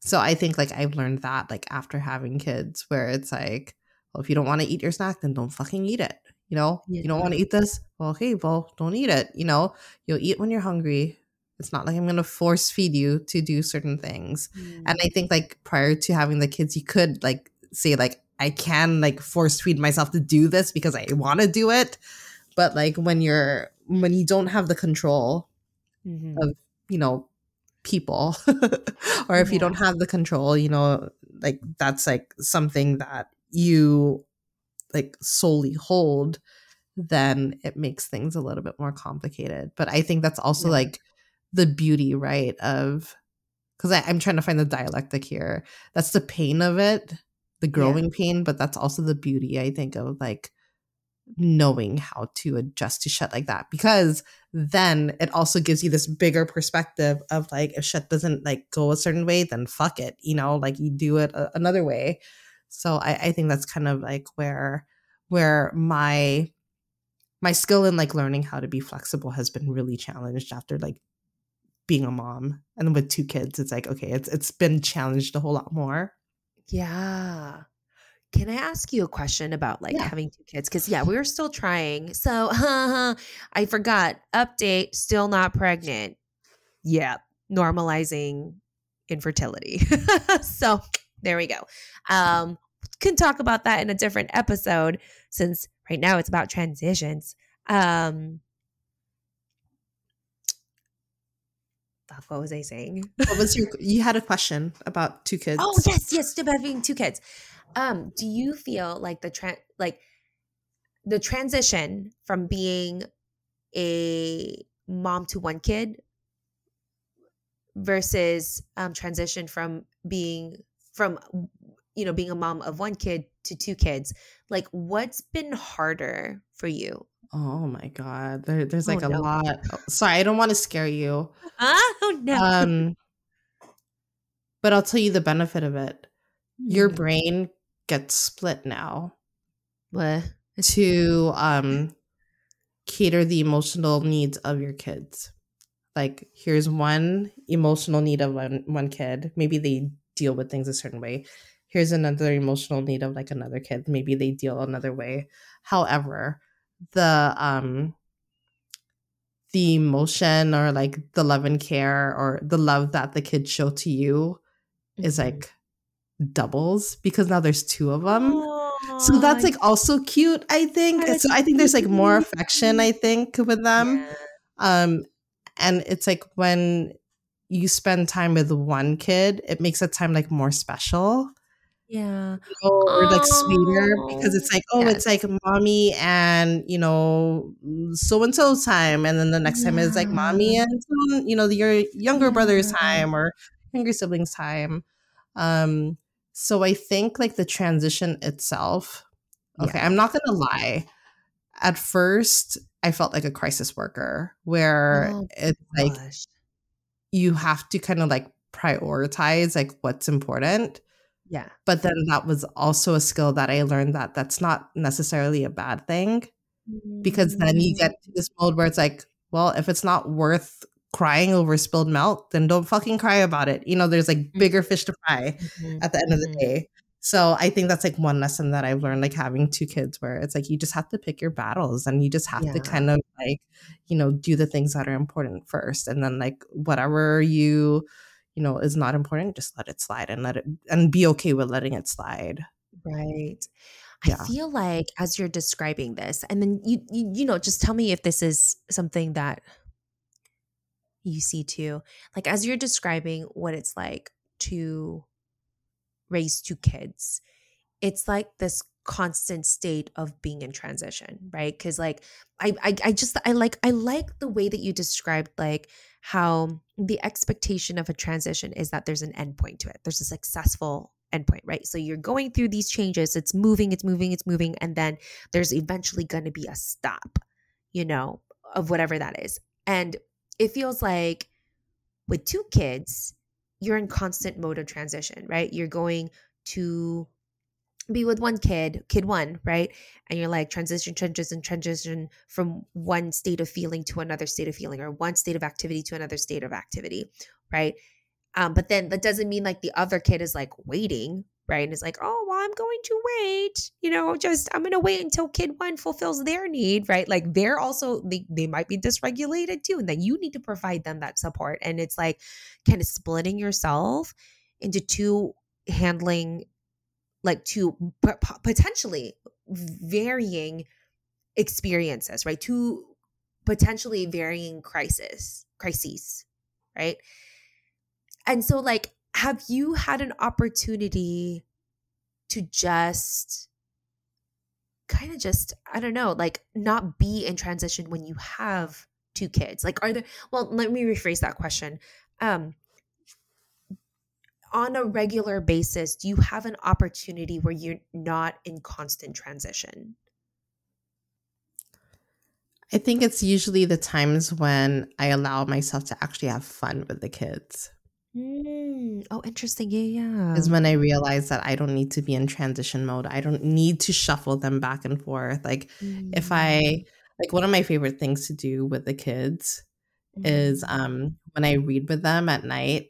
S3: so I think like I've learned that like after having kids, where it's like, well, if you don't want to eat your snack, then don't fucking eat it. You know, you don't want to eat this. Well, okay, well, don't eat it. You know, you'll eat when you're hungry. It's not like I'm gonna force feed you to do certain things.
S2: Mm.
S3: And I think like prior to having the kids, you could like say like I can like force feed myself to do this because I want to do it. But like when you're when you don't have the control
S2: Mhm.
S3: of you know people or if you don't have the control you know like that's like something that you like solely hold then it makes things a little bit more complicated. But i think that's also
S2: Yeah.
S3: like the beauty right of because i'm trying to find the dialectic here. That's the pain of it the growing pain but that's also the beauty i think of like knowing how to adjust to shit like that. Because then it also gives you this bigger perspective of like if shit doesn't like go a certain way then fuck it you know? Like you do it a- another way so I, I think that's kind of like where where my my skill in like learning how to be flexible has been really challenged after like being a mom and with two kids it's like okay it's it's been challenged a whole lot more
S2: Yeah. Can I ask you a question about like
S3: Yeah.
S2: having two kids? Because yeah, we were still trying. So I forgot. Update, still not pregnant. Yeah. Normalizing infertility. so there we go. Um, can talk about that in a different episode since right now it's about transitions. Um fuck, what was I saying?
S3: what was your you had a question about two kids
S2: Oh yes, yes, about having two kids. Um, do you feel like the trend, like the transition from being a mom to one kid versus um, transition from being from you know being a mom of one kid to two kids like what's been harder for you
S3: Oh my god. There, there's like
S2: Oh,
S3: a
S2: no.
S3: lot. Sorry, I don't want to scare you.
S2: oh no
S3: Um but I'll tell you the benefit of it. Your
S2: Mm.
S3: brain gets split now
S2: what
S3: to um cater the emotional needs of your kids. Like here's one emotional need of one, one kid. Maybe they deal with things a certain way. Here's another emotional need of like another kid. Maybe they deal another way. However, the um the emotion or like the love and care or the love that the kids show to you is
S2: Mhm.
S3: like doubles because now there's two of them. So that's like also cute, I think.
S2: Is
S3: So I think there's like more affection, I think, with them.
S2: yeah.
S3: Um and it's like when you spend time with one kid, it makes that time like more special
S2: yeah
S3: or like sweeter because
S2: Oh,
S3: it's like, oh, it's like mommy and you know, so and so time. And then the next time is like mommy and you know, your younger brother's time or younger siblings time. Um, so I think like the transition itself, okay,
S2: Yeah.
S3: I'm not gonna lie. At first, I felt like a crisis worker where
S2: Oh,
S3: it's like
S2: Gosh.
S3: You have to kind of like prioritize like what's important.
S2: Yeah.
S3: But then that was also a skill that i learned that that's not necessarily a bad thing because then you get to this mode where it's like well if it's not worth crying over spilled milk then don't fucking cry about it. You know there's like bigger fish to fry
S2: Mhm,
S3: at the end of the
S2: mhm.
S3: day so i think that's like one lesson that i've learned like having two kids where it's like you just have to pick your battles and you just have to kind of like you know do the things that are important first and then like whatever you you know is not important just let it slide and let it and be okay with letting it slide
S2: Right.
S3: Yeah.
S2: I feel like as you're describing this, and then you, you you know, just tell me if this is something that you see too. Like as you're describing what it's like to raise two kids, it's like this constant state of being in transition, right? Because like I, I I just I like I like the way that you described like how the expectation of a transition is that there's an endpoint to it. There's a successful endpoint, right? So you're going through these changes, it's moving, it's moving, it's moving, and then there's eventually going to be a stop, you know, of whatever that is. And it feels like with two kids, you're in constant mode of transition, right? You're going to be with one kid, kid one, right? And you're like transition, transition, transition from one state of feeling to another state of feeling, or one state of activity to another state of activity, right? Um, but then that doesn't mean like the other kid is like waiting, right? And is like, oh, well, I'm going to wait, you know, just I'm gonna wait until kid one fulfills their need, right? Like they're also they they might be dysregulated too, and then you need to provide them that support. And it's like kind of splitting yourself into two handling like two p- potentially varying experiences right two potentially varying crisis crises right and so like have you had an opportunity to just kind of just i don't know like not be in transition when you have two kids? Like are there well let me rephrase that question. Um on a regular basis do you have an opportunity where you're not in constant transition?
S3: I think it's usually the times when i allow myself to actually have fun with the kids
S2: Mm, oh interesting yeah yeah
S3: is when I realize that I don't need to be in transition mode. I don't need to shuffle them back and forth. Like if
S2: Mm,
S3: I like one of my favorite things to do with the kids is
S2: mm,
S3: um when I read with them at night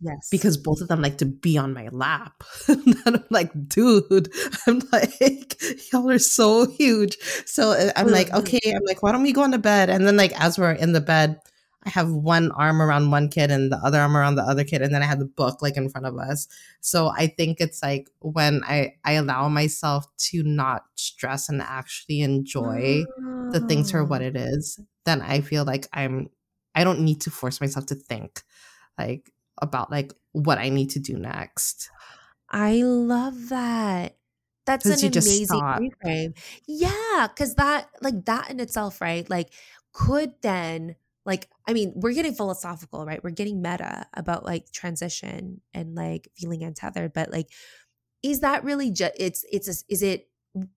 S2: yes
S3: because both of them like to be on my lap. and I'm like, dude, I'm like, y'all are so huge. So uh, I'm like, okay, I'm like, why don't we go into bed? And then like as we're in the bed, I have one arm around one kid and the other arm around the other kid, and then I have the book like in front of us. So I think it's like when I I allow myself to not stress and actually enjoy the things for what
S2: Oh.
S3: it is, then I feel like I'm I don't need to force myself to think like about like what I need to do next.
S2: I love that. that's an amazing reframe. Yeah, because that like that in itself, right? Like could then like I mean, we're getting philosophical, right? We're getting meta about like transition and like feeling untethered, but like is that really just it's it's a, is it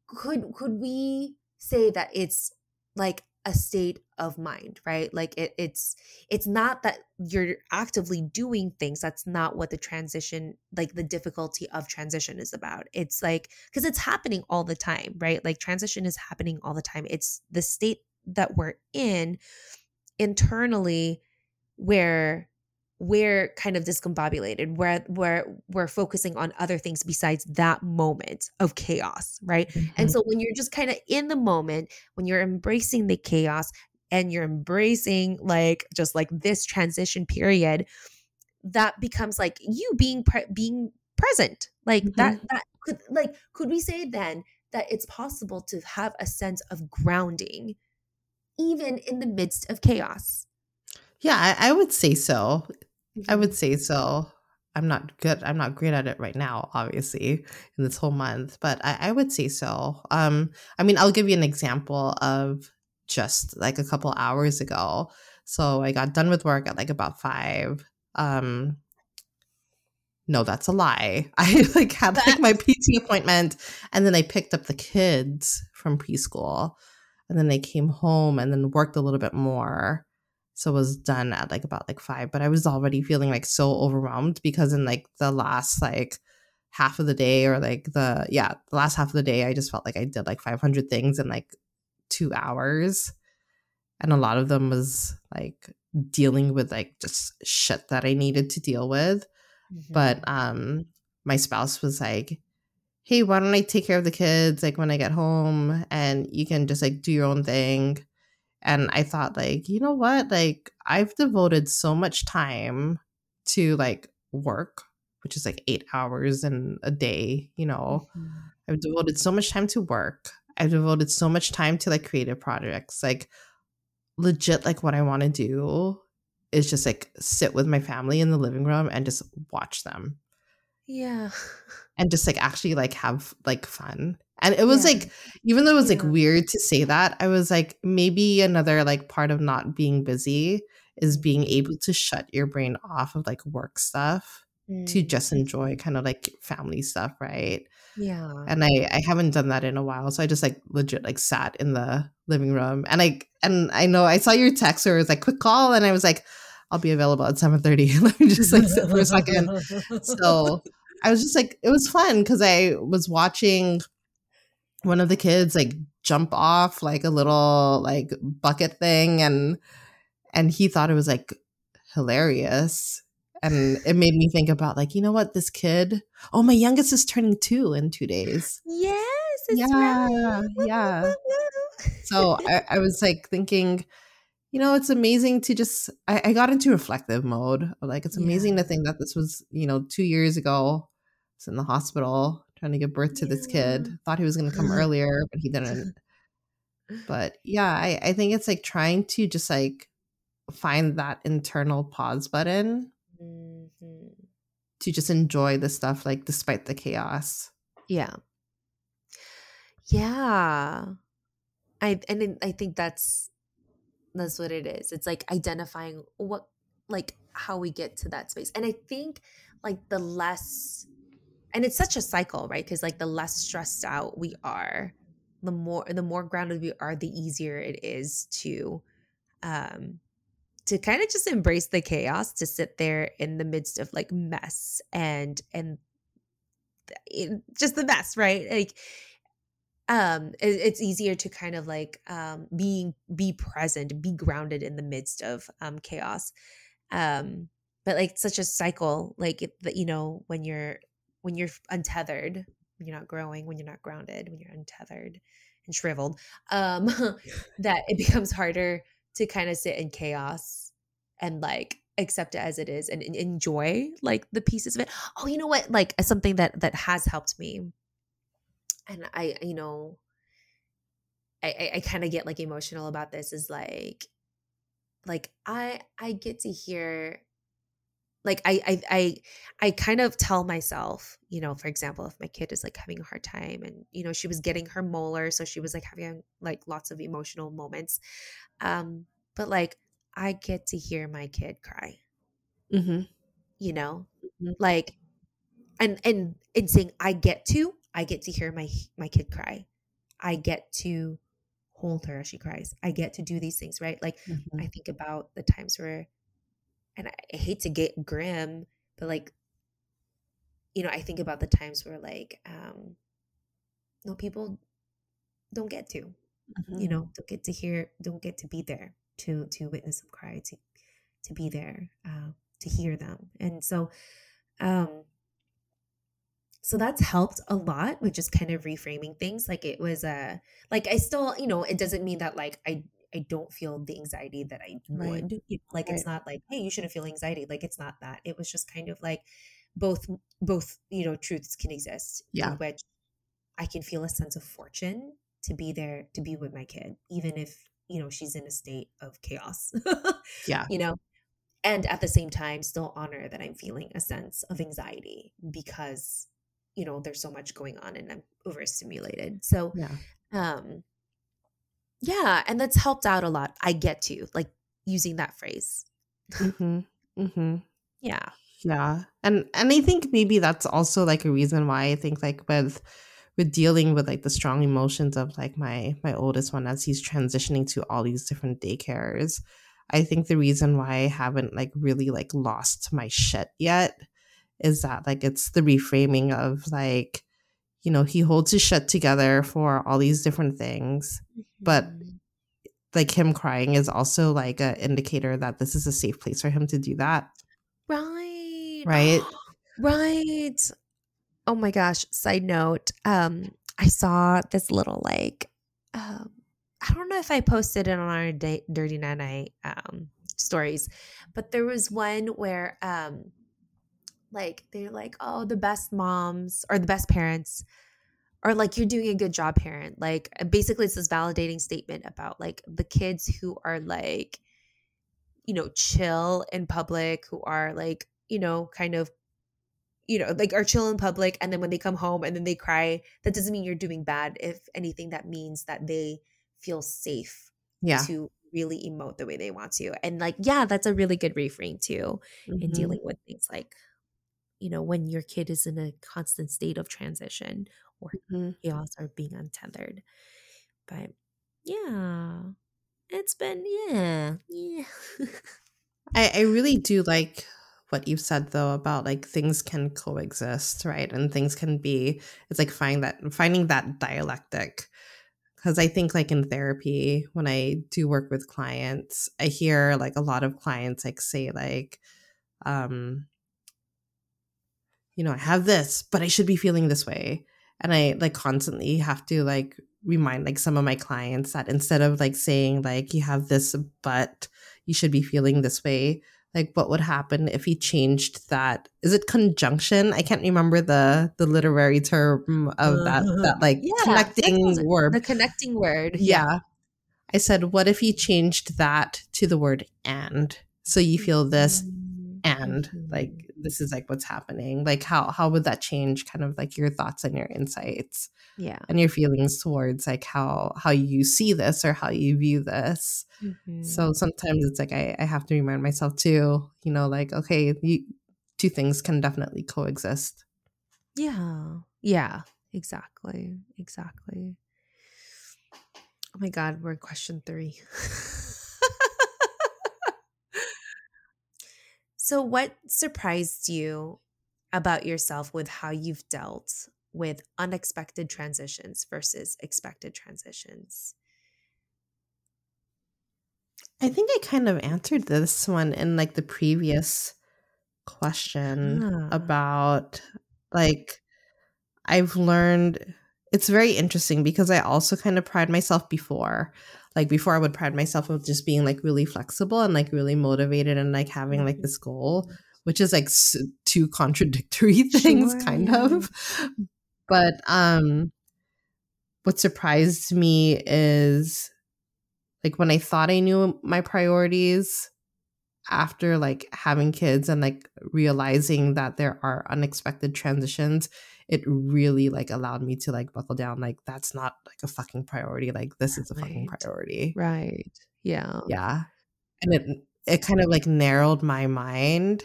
S2: could could we say that it's like a state of mind right? Like it, it's it's not that you're actively doing things that's not what the transition like the difficulty of transition is about. It's like because it's happening all the time right? Like transition is happening all the time. It's the state that we're in internally where we're kind of discombobulated where where we're focusing on other things besides that moment of chaos right? And
S3: Mhm.
S2: so when you're just kind of in the moment when you're embracing the chaos and you're embracing like just like this transition period that becomes like you being pre- being present. Like that that could like could we say then that it's possible to have a sense of grounding even in the midst of chaos
S3: Yeah, I, I would say so. I
S2: Mhm.
S3: would say so. I'm not good. I'm not great at it right now, obviously, in this whole month, but I, I would say so. Um, I mean, I'll give you an example of just like a couple hours ago. So I got done with work at like about five. Um, no, that's a lie. I like had like my PT appointment and then I picked up the kids from preschool and then I came home and then worked a little bit more. So was done at like about like five, but I was already feeling like so overwhelmed because in like the last like half of the day or like the yeah, the last half of the day I just felt like I did like 500 things in like 2 hours. And a lot of them was like dealing with like just shit that I needed to deal with but um my spouse was like hey why don't i take care of the kids like when i get home and you can just like do your own thing. And i thought like you know what? Like i've devoted so much time to like work which is like eight hours in a day you know?
S2: Mhm.
S3: i've devoted so much time to work. I've devoted so much time to like creative projects. Like legit like what i want to do is just like sit with my family in the living room and just watch them
S2: yeah
S3: and just like actually like have like fun. And it was
S2: Yeah.
S3: like even though it was like weird to say that, I was like maybe another like part of not being busy is being able to shut your brain off of like work stuff to
S2: Mm.
S3: just enjoy kind of like family stuff, right?
S2: yeah
S3: And I I haven't done that in a while, so I just like legit like sat in the living room and I and I know I saw your text where it was like quick call and I was like I'll be available at 7:30. Let me just like sit for a second so I was just like, it was fun because I was watching one of the kids like jump off like a little like bucket thing, and and he thought it was like hilarious, and it made me think about like, you know what, this kid. Oh, my youngest is turning two in two days.
S2: yes it's
S3: Yeah,
S2: right.
S3: Yeah. So I, I was like thinking, you know, it's amazing to just. I, I got into reflective mode. Like it's amazing to think that this was, you know, two years ago. I was in the hospital trying to give birth to this kid. Thought he was going to come earlier, but he didn't. But yeah, I, I think it's like trying to just like find that internal pause button
S2: Mhm.
S3: to just enjoy the stuff, like despite the chaos.
S2: Yeah. Yeah. I and I think that's that's what it is. It's like identifying what like how we get to that space. And I think like the less and it's such a cycle, right? Cuz like the less stressed out we are, the more the more grounded we are, the easier it is to um to kind of just embrace the chaos, to sit there in the midst of like mess and and just the mess, right? Like um it, it's easier to kind of like um being be present be grounded in the midst of um chaos. Um but like such a cycle like it- that you know when you're when you're untethered when you're not growing when you're not grounded when you're untethered and shriveled um that it becomes harder to kind of sit in chaos and like accept it as it is and, and enjoy like the pieces of it. Oh you know what? Like something that that has helped me and I, you know, I I, I kind of get like emotional about this is like, like I I get to hear like I, I i i kind of tell myself you know for example if my kid is like having a hard time and you know she was getting her molar so she was like having like lots of emotional moments um but like i get to hear my kid cry
S3: Mm-hmm.
S2: you know
S3: Mhm.
S2: like and and and saying i get to i get to hear my my kid cry i get to hold her as she cries i get to do these things right like
S3: Mm-hmm.
S2: I think about the times where, and I, hate to get grim, but like, you know, I think about the times where like, um, no people don't get to,
S3: Mm-hmm.
S2: you know, don't get to hear, don't get to be there to to witness them cry, to to be there, uh, to hear them, and so, um, so that's helped a lot with just kind of reframing things. Like it was a, like I still, you know, it doesn't mean that like I I don't feel the anxiety that I would. Know, like it's not like, hey, you shouldn't feel anxiety. Like it's not that. It was just kind of like both both, you know, truths can exist.
S3: Yeah.
S2: In which I can feel a sense of fortune to be there, to be with my kid, even if, you know, she's in a state of chaos.
S3: Yeah.
S2: You know, and at the same time still honor that I'm feeling a sense of anxiety because, you know, there's so much going on and I'm overstimulated. So
S3: Yeah.
S2: um yeah and that's helped out a lot i get to like using that phrase
S3: Mm-hmm. Mm-hmm.
S2: yeah
S3: Yeah. And and I think maybe that's also like a reason why I think like with with dealing with like the strong emotions of like my my oldest one as he's transitioning to all these different daycares. I think the reason why I haven't like really like lost my shit yet is that like it's the reframing of like you know he holds his shit together for all these different things But-
S2: Mhm.
S3: like him crying is also like an indicator that this is a safe place for him to do that
S2: right
S3: Right.
S2: right oh my gosh side note um i saw this little like um i don't know if i posted it on our da- dirty nana um stories but there was one where um like they're like oh the best moms or the best parents or like you're doing a good job parent like uh, basically it's this validating statement about like the kids who are like you know chill in public who are like you know kind of you know like are chill in public and then when they come home and then they cry that doesn't mean you're doing bad if anything that means that they feel safe
S3: yeah
S2: to really emote the way they want to and like yeah that's a really good reframe too in
S3: Mhm.
S2: dealing with things like you know when your kid is in a constant state of transition or
S3: Mhm.
S2: chaos or being untethered but yeah it's been yeah yeah
S3: I, I really do like what you've said though about like things can coexist, right? And things can be it's like finding that finding that dialectic. Cause I think like in therapy, when I do work with clients, I hear like a lot of clients like say like, um, you know, I have this, but I should be feeling this way. And I like constantly have to like remind like some of my clients that instead of like saying like you have this but you should be feeling this way like what would happen if he changed that? Is it conjunction? I can't remember the the literary term of that that like
S2: Yeah,
S3: connecting word.
S2: the connecting word
S3: yeah. I said what if he changed that to the word and? So you feel this
S2: Mm,
S3: and like this is like what's happening like how how would that change kind of like your thoughts and your insights
S2: yeah
S3: and your feelings towards like how how you see this or how you view this
S2: Mhm.
S3: so sometimes it's like I, I have to remind myself too you know like okay you, two things can definitely coexist
S2: Yeah. Yeah. Exactly. Exactly. Oh my God, we're in question three. so, what surprised you about yourself with how you've dealt with unexpected transitions versus expected transitions?
S3: i think i kind of answered this one in like the previous question
S2: Ah.
S3: about like I've learned it's very interesting because I also kind of pride myself before. Like before I would pride myself of just being like really flexible and like really motivated and like having like this goal, which is like two contradictory things
S2: Sure,
S3: kind
S2: yeah.
S3: of. But um what surprised me is like when I thought I knew my priorities, after like having kids and like realizing that there are unexpected transitions it really like allowed me to like buckle down like that's not like a fucking priority like this is a fucking priority
S2: Right. Yeah.
S3: yeah and it it kind of like narrowed my mind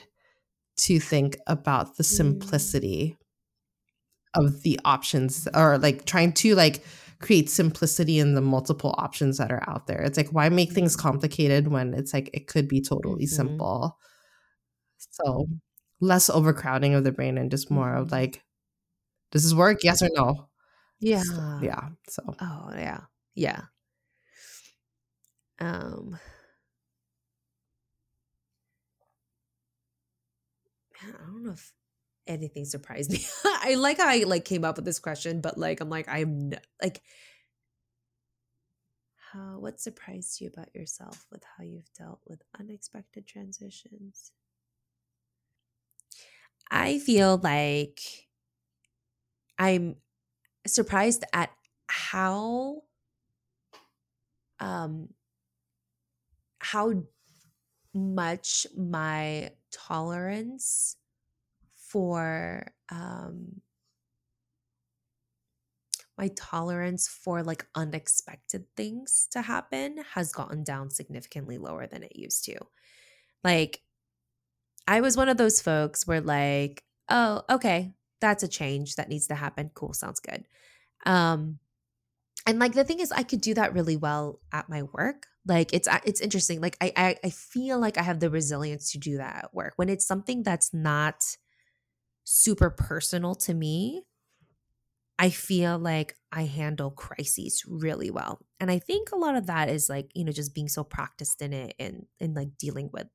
S3: to think about the
S2: Mm.
S3: simplicity of the options or like trying to like create simplicity in the multiple options that are out there it's like why make things
S2: Mm.
S3: complicated when it's like it could be totally
S2: Mhm.
S3: simple so less overcrowding of the brain and just more of
S2: Mhm.
S3: like does this work yes or no
S2: Yeah.
S3: So, yeah so
S2: Oh yeah. Yeah. Um man, I don't know if anything surprised me. I like how I like came up with this question, but like I'm like I'm n- like how what surprised you about yourself with how you've dealt with unexpected transitions? I feel like I'm surprised at how um how much my tolerance for um my tolerance for like unexpected things to happen has gotten down significantly lower than it used to. Like I was one of those folks where like, oh, okay, that's a change that needs to happen. Cool, sounds good. Um and like the thing is i could do that really well at my work like it's it's interesting like I, I i feel like i have the resilience to do that at work when it's something that's not super personal to me i feel like i handle crises really well and i think a lot of that is like you know just being so practiced in it and and like dealing with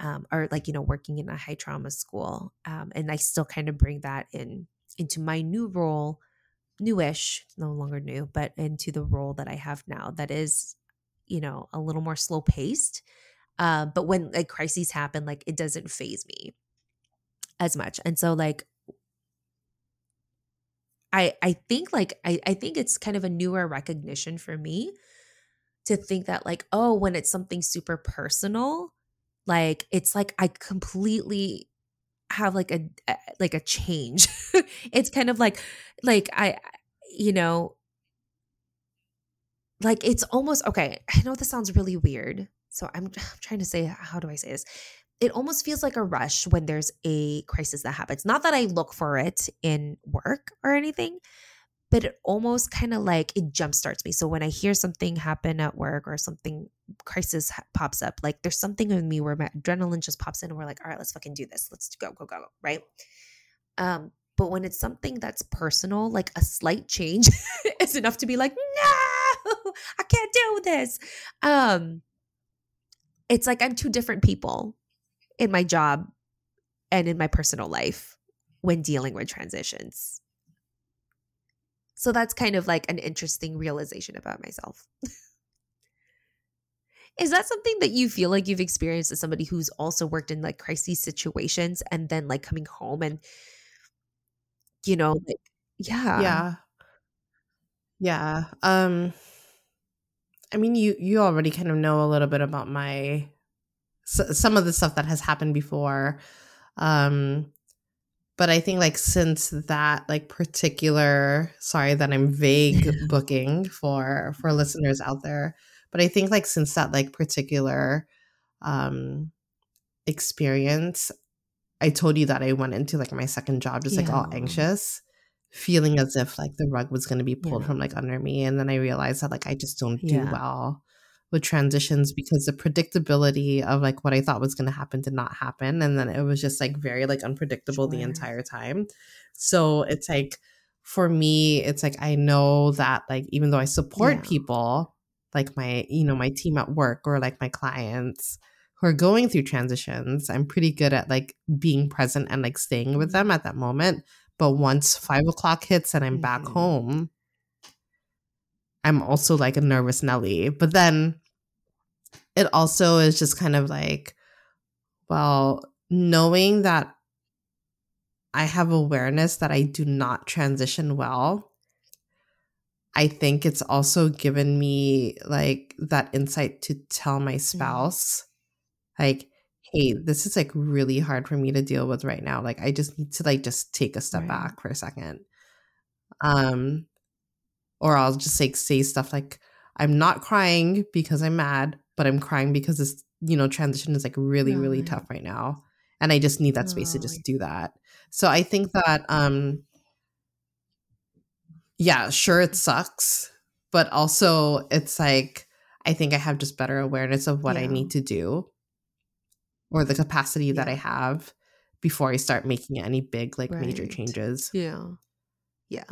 S2: um or like you know working in a high trauma school um and i still kind of bring that in into my new role newish, no longer new, but into the role that I have now that is, you know, a little more slow paced. Uh, but when like crises happen, like it doesn't faze me as much. And so like I I think like I, I think it's kind of a newer recognition for me to think that like, oh, when it's something super personal, like it's like I completely have like a like a change. it's kind of like like I you know like it's almost okay. I know this sounds really weird. So I'm, I'm trying to say how do I say this? It almost feels like a rush when there's a crisis that happens. Not that I look for it in work or anything, but it almost kind of like it jumpstarts me. So when I hear something happen at work or something crisis ha- pops up, like there's something in me where my adrenaline just pops in and we're like, all right, let's fucking do this. Let's go, go, go. Right. Um, but when it's something that's personal, like a slight change is enough to be like, no, I can't do this. Um, it's like I'm two different people in my job and in my personal life when dealing with transitions. So that's kind of like an interesting realization about myself. Is that something that you feel like you've experienced as somebody who's also worked in like crisis situations and then like coming home and you know like yeah
S3: yeah yeah um i mean you you already kind of know a little bit about my some of the stuff that has happened before um but i think like since that like particular sorry that i'm vague booking for for listeners out there but i think like since that like particular um experience i told you that i went into like my second job just like all anxious feeling as if like the rug was going to be pulled
S2: Yeah.
S3: from like under me and then i realized that like i just don't do
S2: Yeah.
S3: well with transitions because the predictability of like what i thought was going to happen did not happen and then it was just like very like unpredictable the entire time so it's like for me it's like i know that like even though i support
S2: Yeah.
S3: people like my you know my team at work or like my clients who are going through transitions i'm pretty good at like being present and like staying with them at that moment but once five o'clock hits and i'm back
S2: Mhm.
S3: home i'm also like a nervous nelly but then it also is just kind of like well knowing that i have awareness that i do not transition well i think it's also given me like that insight to tell my spouse like hey this is like really hard for me to deal with right now. Like i just need to like just take a step
S2: Right.
S3: back for a second. Um or i'll just like say stuff like i'm not crying because i'm mad but i'm crying because this you know transition is like really really
S2: Right.
S3: tough right now and i just need that space to
S2: Right.
S3: just do that so i think that um yeah sure it sucks but also it's like i think i have just better awareness of what i need to do or the capacity that i have before i start making any big like major changes
S2: Yeah.
S3: yeah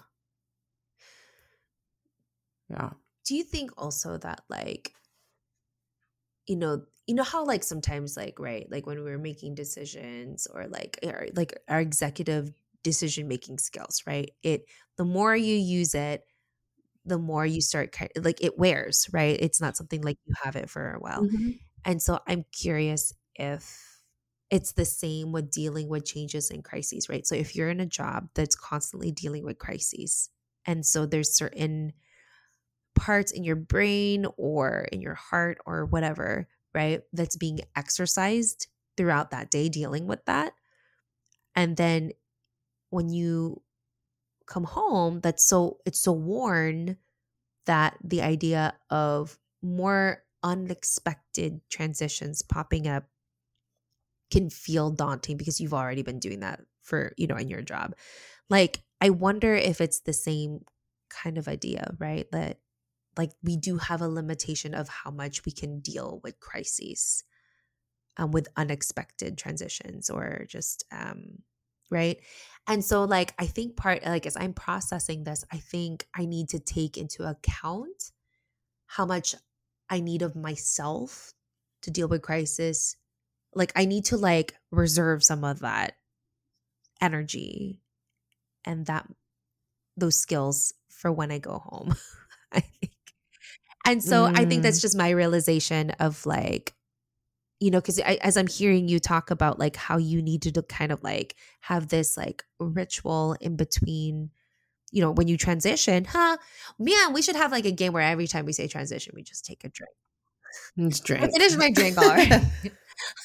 S2: do you think also that like you know you know how like sometimes like right like when we're making decisions or like our, like our executive decision making skills right? It the more you use it the more you start like it wears right? It's not something like you have it for a while. Mm-hmm. And so i'm curious if it's the same with dealing with changes and crises right? So if you're in a job that's constantly dealing with crises and so there's certain parts in your brain or in your heart or whatever, right? That's being exercised throughout that day dealing with that. And then when you come home, that's so it's so worn that the idea of more unexpected transitions popping up can feel daunting because you've already been doing that for, you know, in your job. Like I wonder if it's the same kind of idea, right? That like we do have a limitation of how much we can deal with crises um, with unexpected transitions or just um right? And so like i think part like as i'm processing this i think i need to take into account how much i need of myself to deal with crisis. Like i need to like reserve some of that energy and that those skills for when i go home. I think and so i think that's mm. just my realization of like you know because as i'm hearing you talk about like how you need to kind of like have this like ritual in between you know when you transition huh? Man we should have like a game where every time we say transition we just take a drink.
S3: Just drink.
S2: it is my drink already.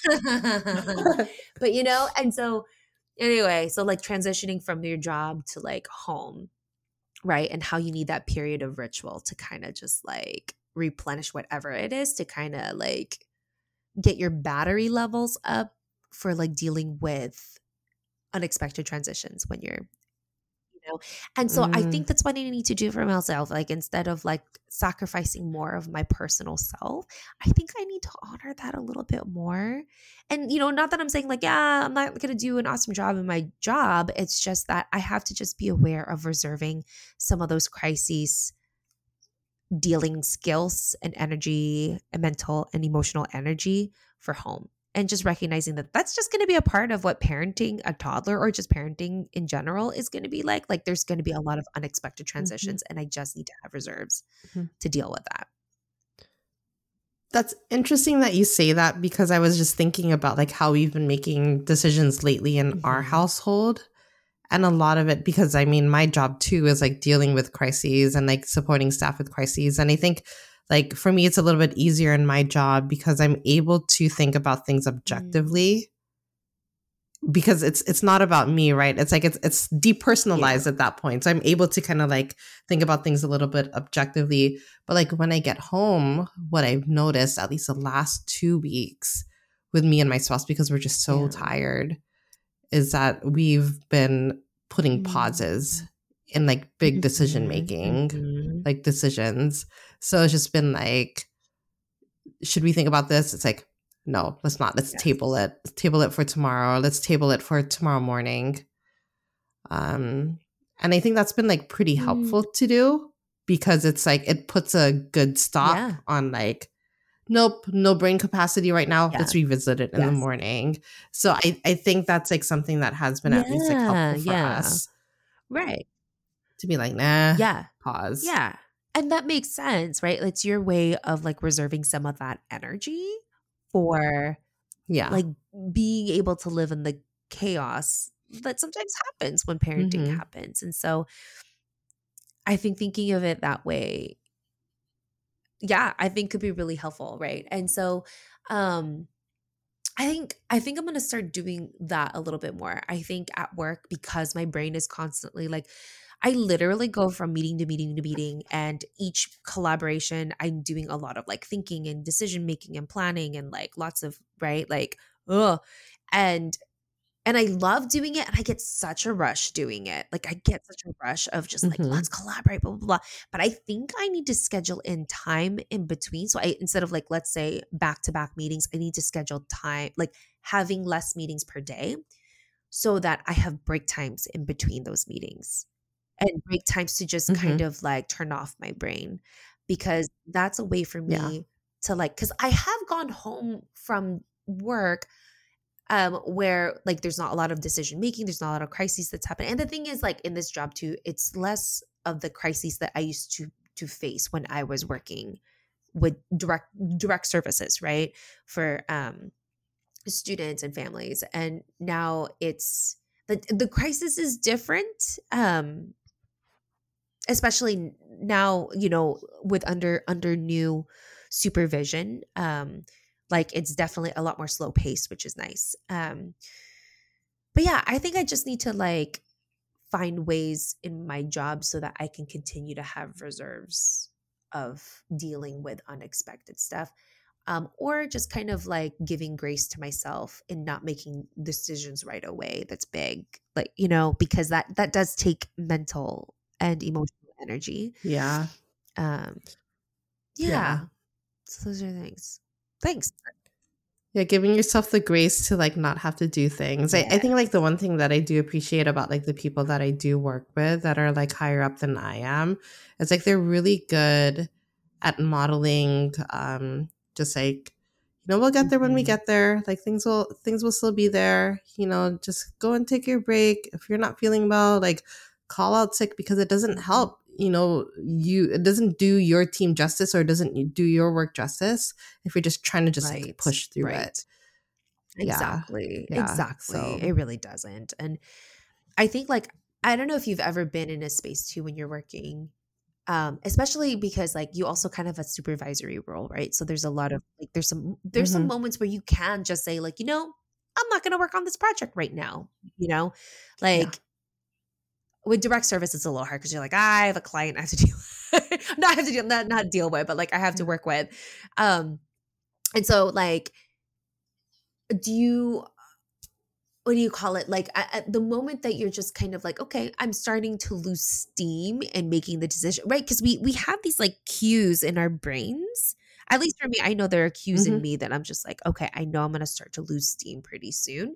S2: But you know and so anyway so like transitioning from your job to like home right and how you need that period of ritual to kind of just like replenish whatever it is to kind of like get your battery levels up for like dealing with unexpected transitions when you're you know? And so i
S3: Mm.
S2: think that's what i need to do for myself like instead of like sacrificing more of my personal self i think i need to honor that a little bit more. And you know not that i'm saying like yeah i'm not going to do an awesome job in my job it's just that i have to just be aware of reserving some of those crises dealing skills and energy and mental and emotional energy for home and just recognizing that that's just going to be a part of what parenting a toddler or just parenting in general is going to be like like there's going to be a lot of unexpected transitions and i just need to have reserves
S3: Mhm.
S2: to deal with that
S3: That's interesting that you say that because I was just thinking about like how we've been making decisions lately in our
S2: Mhm.
S3: household. And a lot of it because I mean my job too is like dealing with crises and like supporting staff with crises. And I think like for me it's a little bit easier in my job because I'm able to think about things objectively. Because it's it's not about me, right? It's like it's it's depersonalized at that point. So I'm able to kind of like think about things a little bit objectively. But like when I get home, what I've noticed, at least the last two weeks with me and my spouse, because we're just so
S2: Yeah.
S3: tired, is that we've been putting
S2: Mm.
S3: pauses in like big decision
S2: Mhm,
S3: making,
S2: mhm.
S3: like decisions. So it's just been like, should we think about this? It's like, no, let's not. Let's
S2: Yes.
S3: table it. Let's table it for tomorrow. Let's table it for tomorrow morning. Um, and I think that's been like pretty
S2: Mm.
S3: helpful to do because it's like it puts a good stop
S2: Yeah.
S3: on like, nope, no brain capacity right now.
S2: Yeah.
S3: Let's revisit it in the morning. So I, I think that's like something that has been at least like helpful for
S2: yeah.
S3: us
S2: right
S3: to be like, nah,
S2: yeah
S3: pause.
S2: Yeah. And that makes sense, right? It's your way of like reserving some of that energy for
S3: Yeah.
S2: like being able to live in the chaos that sometimes happens when parenting
S3: Mhm.
S2: happens. And so I think thinking of it that way, yeah, I think could be really helpful, right? And so um I think I think I'm gonna start doing that a little bit more. I think at work because my brain is constantly like I literally go from meeting to meeting to meeting and each collaboration I'm doing a lot of like thinking and decision making and planning and like lots of right like ugh and and I love doing it and I get such a rush doing it. Like I get such a rush of just like
S3: Mhm.
S2: let's collaborate blah blah blah. But I think I need to schedule in time in between. So I instead of like let's say back to back meetings, I need to schedule time like having less meetings per day so that I have break times in between those meetings. And break times to just kind of like turn off my brain because that's a way for me
S3: Yeah.
S2: to like cuz I have gone home from work um where like there's not a lot of decision making there's not a lot of crises that's happening and the thing is like in this job too it's less of the crises that i used to to face when i was working with direct direct services right for um students and families and now it's the the crisis is different um especially now you know with under under new supervision um like it's definitely a lot more slow paced which is nice um but yeah i think i just need to like find ways in my job so that i can continue to have reserves of dealing with unexpected stuff um, or just kind of like giving grace to myself and not making decisions right away that's big like you know because that that does take mental and emotional energy
S3: Yeah.
S2: um yeah,
S3: Yeah.
S2: so those are things thanks
S3: Yeah, giving yourself the grace to like not have to do things. I, I think like the one thing that I do appreciate about like the people that I do work with that are like higher up than I am is like they're really good at modeling um just like you know we'll get there when we
S2: Mhm.
S3: get there like things will things will still be there you know just go and take your break if you're not feeling well like call out sick because it doesn't help you know you it doesn't do your team justice or it doesn't do your work justice if you're just trying to just like push through
S2: right.
S3: it.
S2: Exactly.
S3: Yeah,
S2: exactly.
S3: So-
S2: it really doesn't. And i think like i don't know if you've ever been in a space too when you're working um especially because like you also kind of have a supervisory role right? So there's a lot of like there's some there's some
S3: Mhm.
S2: moments where you can just say like you know i'm not going to work on this project right now you know? Like with direct service it's a little hard because you're like i have a client i have to deal not have to deal not, not deal with but like i have to work with. Um and so like do you what do you call it? Like at, the moment that you're just kind of like okay i'm starting to lose steam and making the decision right? Because we we have these like cues in our brains. At least for me i know there are cues in
S3: Mhm.
S2: me that i'm just like okay i know i'm going to start to lose steam pretty soon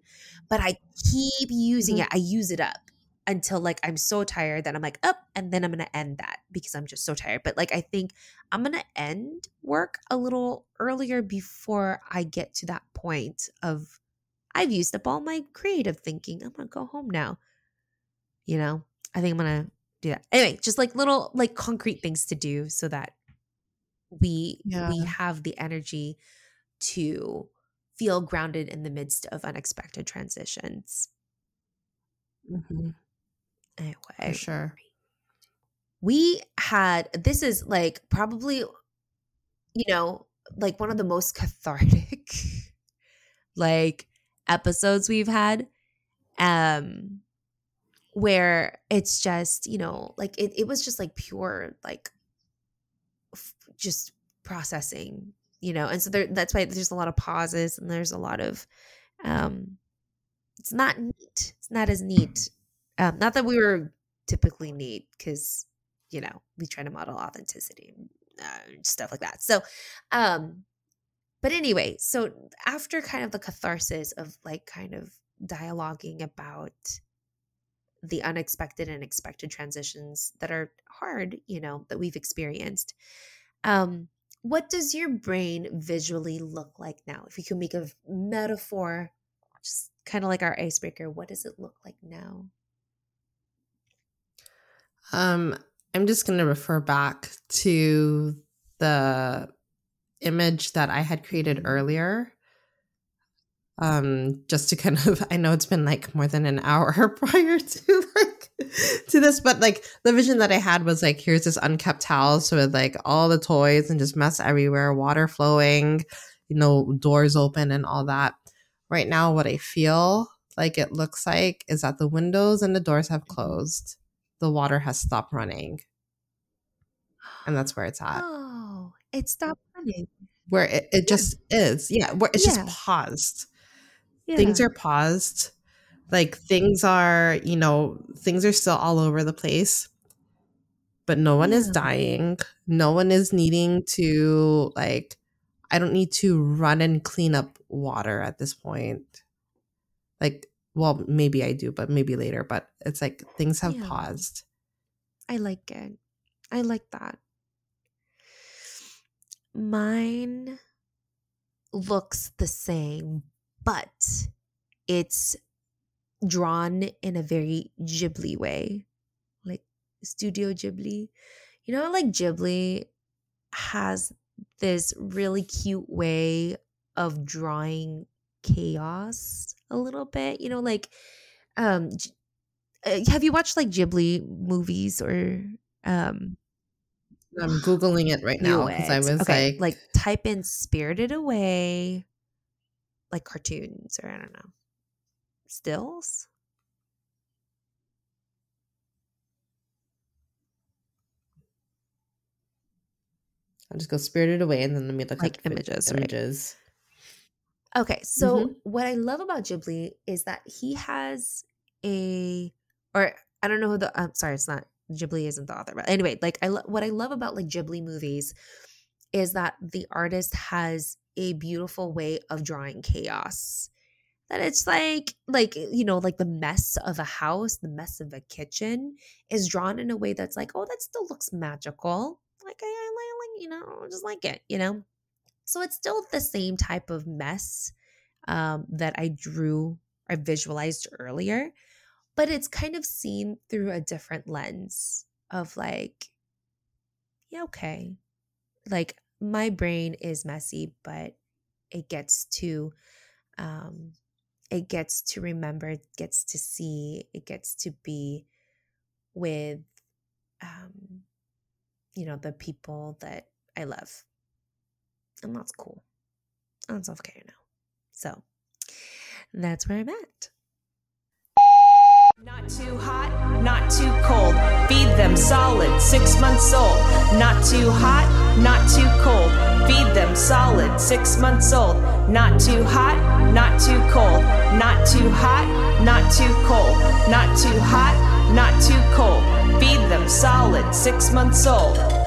S2: but i keep using
S3: Mhm.
S2: it i use it up until like i'm so tired that i'm like up and then i'm going to end that because i'm just so tired but like i think i'm going to end work a little earlier before i get to that point of I've used up all my creative thinking. I'm gonna go home now. You know, I think I'm gonna do that. Anyway, just like little like concrete things to do so that we we have the energy to feel grounded in the midst of unexpected transitions.
S3: Mhm,
S2: Anyway,
S3: for sure.
S2: We had this is like probably you know like one of the most cathartic like episodes we've had um where it's just you know like it, it was just like pure like f- just processing you know and so there that's why there's a lot of pauses and there's a lot of um it's not neat it's not as neat um not that we were typically neat because you know we try to model authenticity and uh, stuff like that. So um but anyway so after kind of the catharsis of like kind of dialoguing about the unexpected and expected transitions that are hard you know that we've experienced um what does your brain visually look like now? If you can make a metaphor just kind of like our icebreaker what does it look like now
S3: Um, I'm just going to refer back to the image that I had created earlier. Um, just to kind of, I know it's been like more than an hour prior to like to this, but like the vision that I had was like, here's this unkept house with like all the toys and just mess everywhere, water flowing, you know, doors open and all that. right now, what I feel like it looks like is that the windows and the doors have closed. The water has stopped running. And that's where it's at.
S2: Oh, it stopped running.
S3: Where it, it just is. Yeah. Where it's
S2: Yeah.
S3: just paused.
S2: Yeah.
S3: Things are paused. Like things are, you know, things are still all over the place. But no one is dying. No one is needing to like I don't need to run and clean up water at this point. Like, well, maybe I do, but maybe later. But it's like things have
S2: Yeah.
S3: paused.
S2: I like it. I like that. Mine looks the same, but it's drawn in a very Ghibli way, like Studio Ghibli. You know, like Ghibli has this really cute way of drawing chaos a little bit. You know, like um, uh, have you watched like Ghibli movies or um?
S3: I'm googling it right now because I was
S2: okay,
S3: like,
S2: like type in Spirited Away, like cartoons or I don't know, stills.
S3: I'll just go spirited away, and then let me look
S2: Like
S3: up
S2: images?
S3: Images.
S2: Okay, so
S3: Mhm.
S2: what I love about Ghibli is that he has a, or I don't know who the. I'm sorry, it's not Ghibli isn't the author, but anyway, like I lo- what I love about like Ghibli movies is that the artist has a beautiful way of drawing chaos. That it's like like you know like the mess of a house, the mess of a kitchen is drawn in a way that's like oh that still looks magical. Like I, I like you know just like it you know. So it's still the same type of mess um, that I drew or visualized earlier, but it's kind of seen through a different lens of like, yeah, okay. Like my brain is messy, but it gets to, um, it gets to remember, it gets to see, it gets to be with, um, you know, the people that I love and that's cool. I'm self care now. So that's where I'm at.
S1: Not too hot, not too cold. Feed them solid, six months old. Not too hot, not too cold. Feed them solid, six months old. Not too hot, not too cold. Not too hot, not too cold. Not too hot, not too cold. Feed them solid, six months old.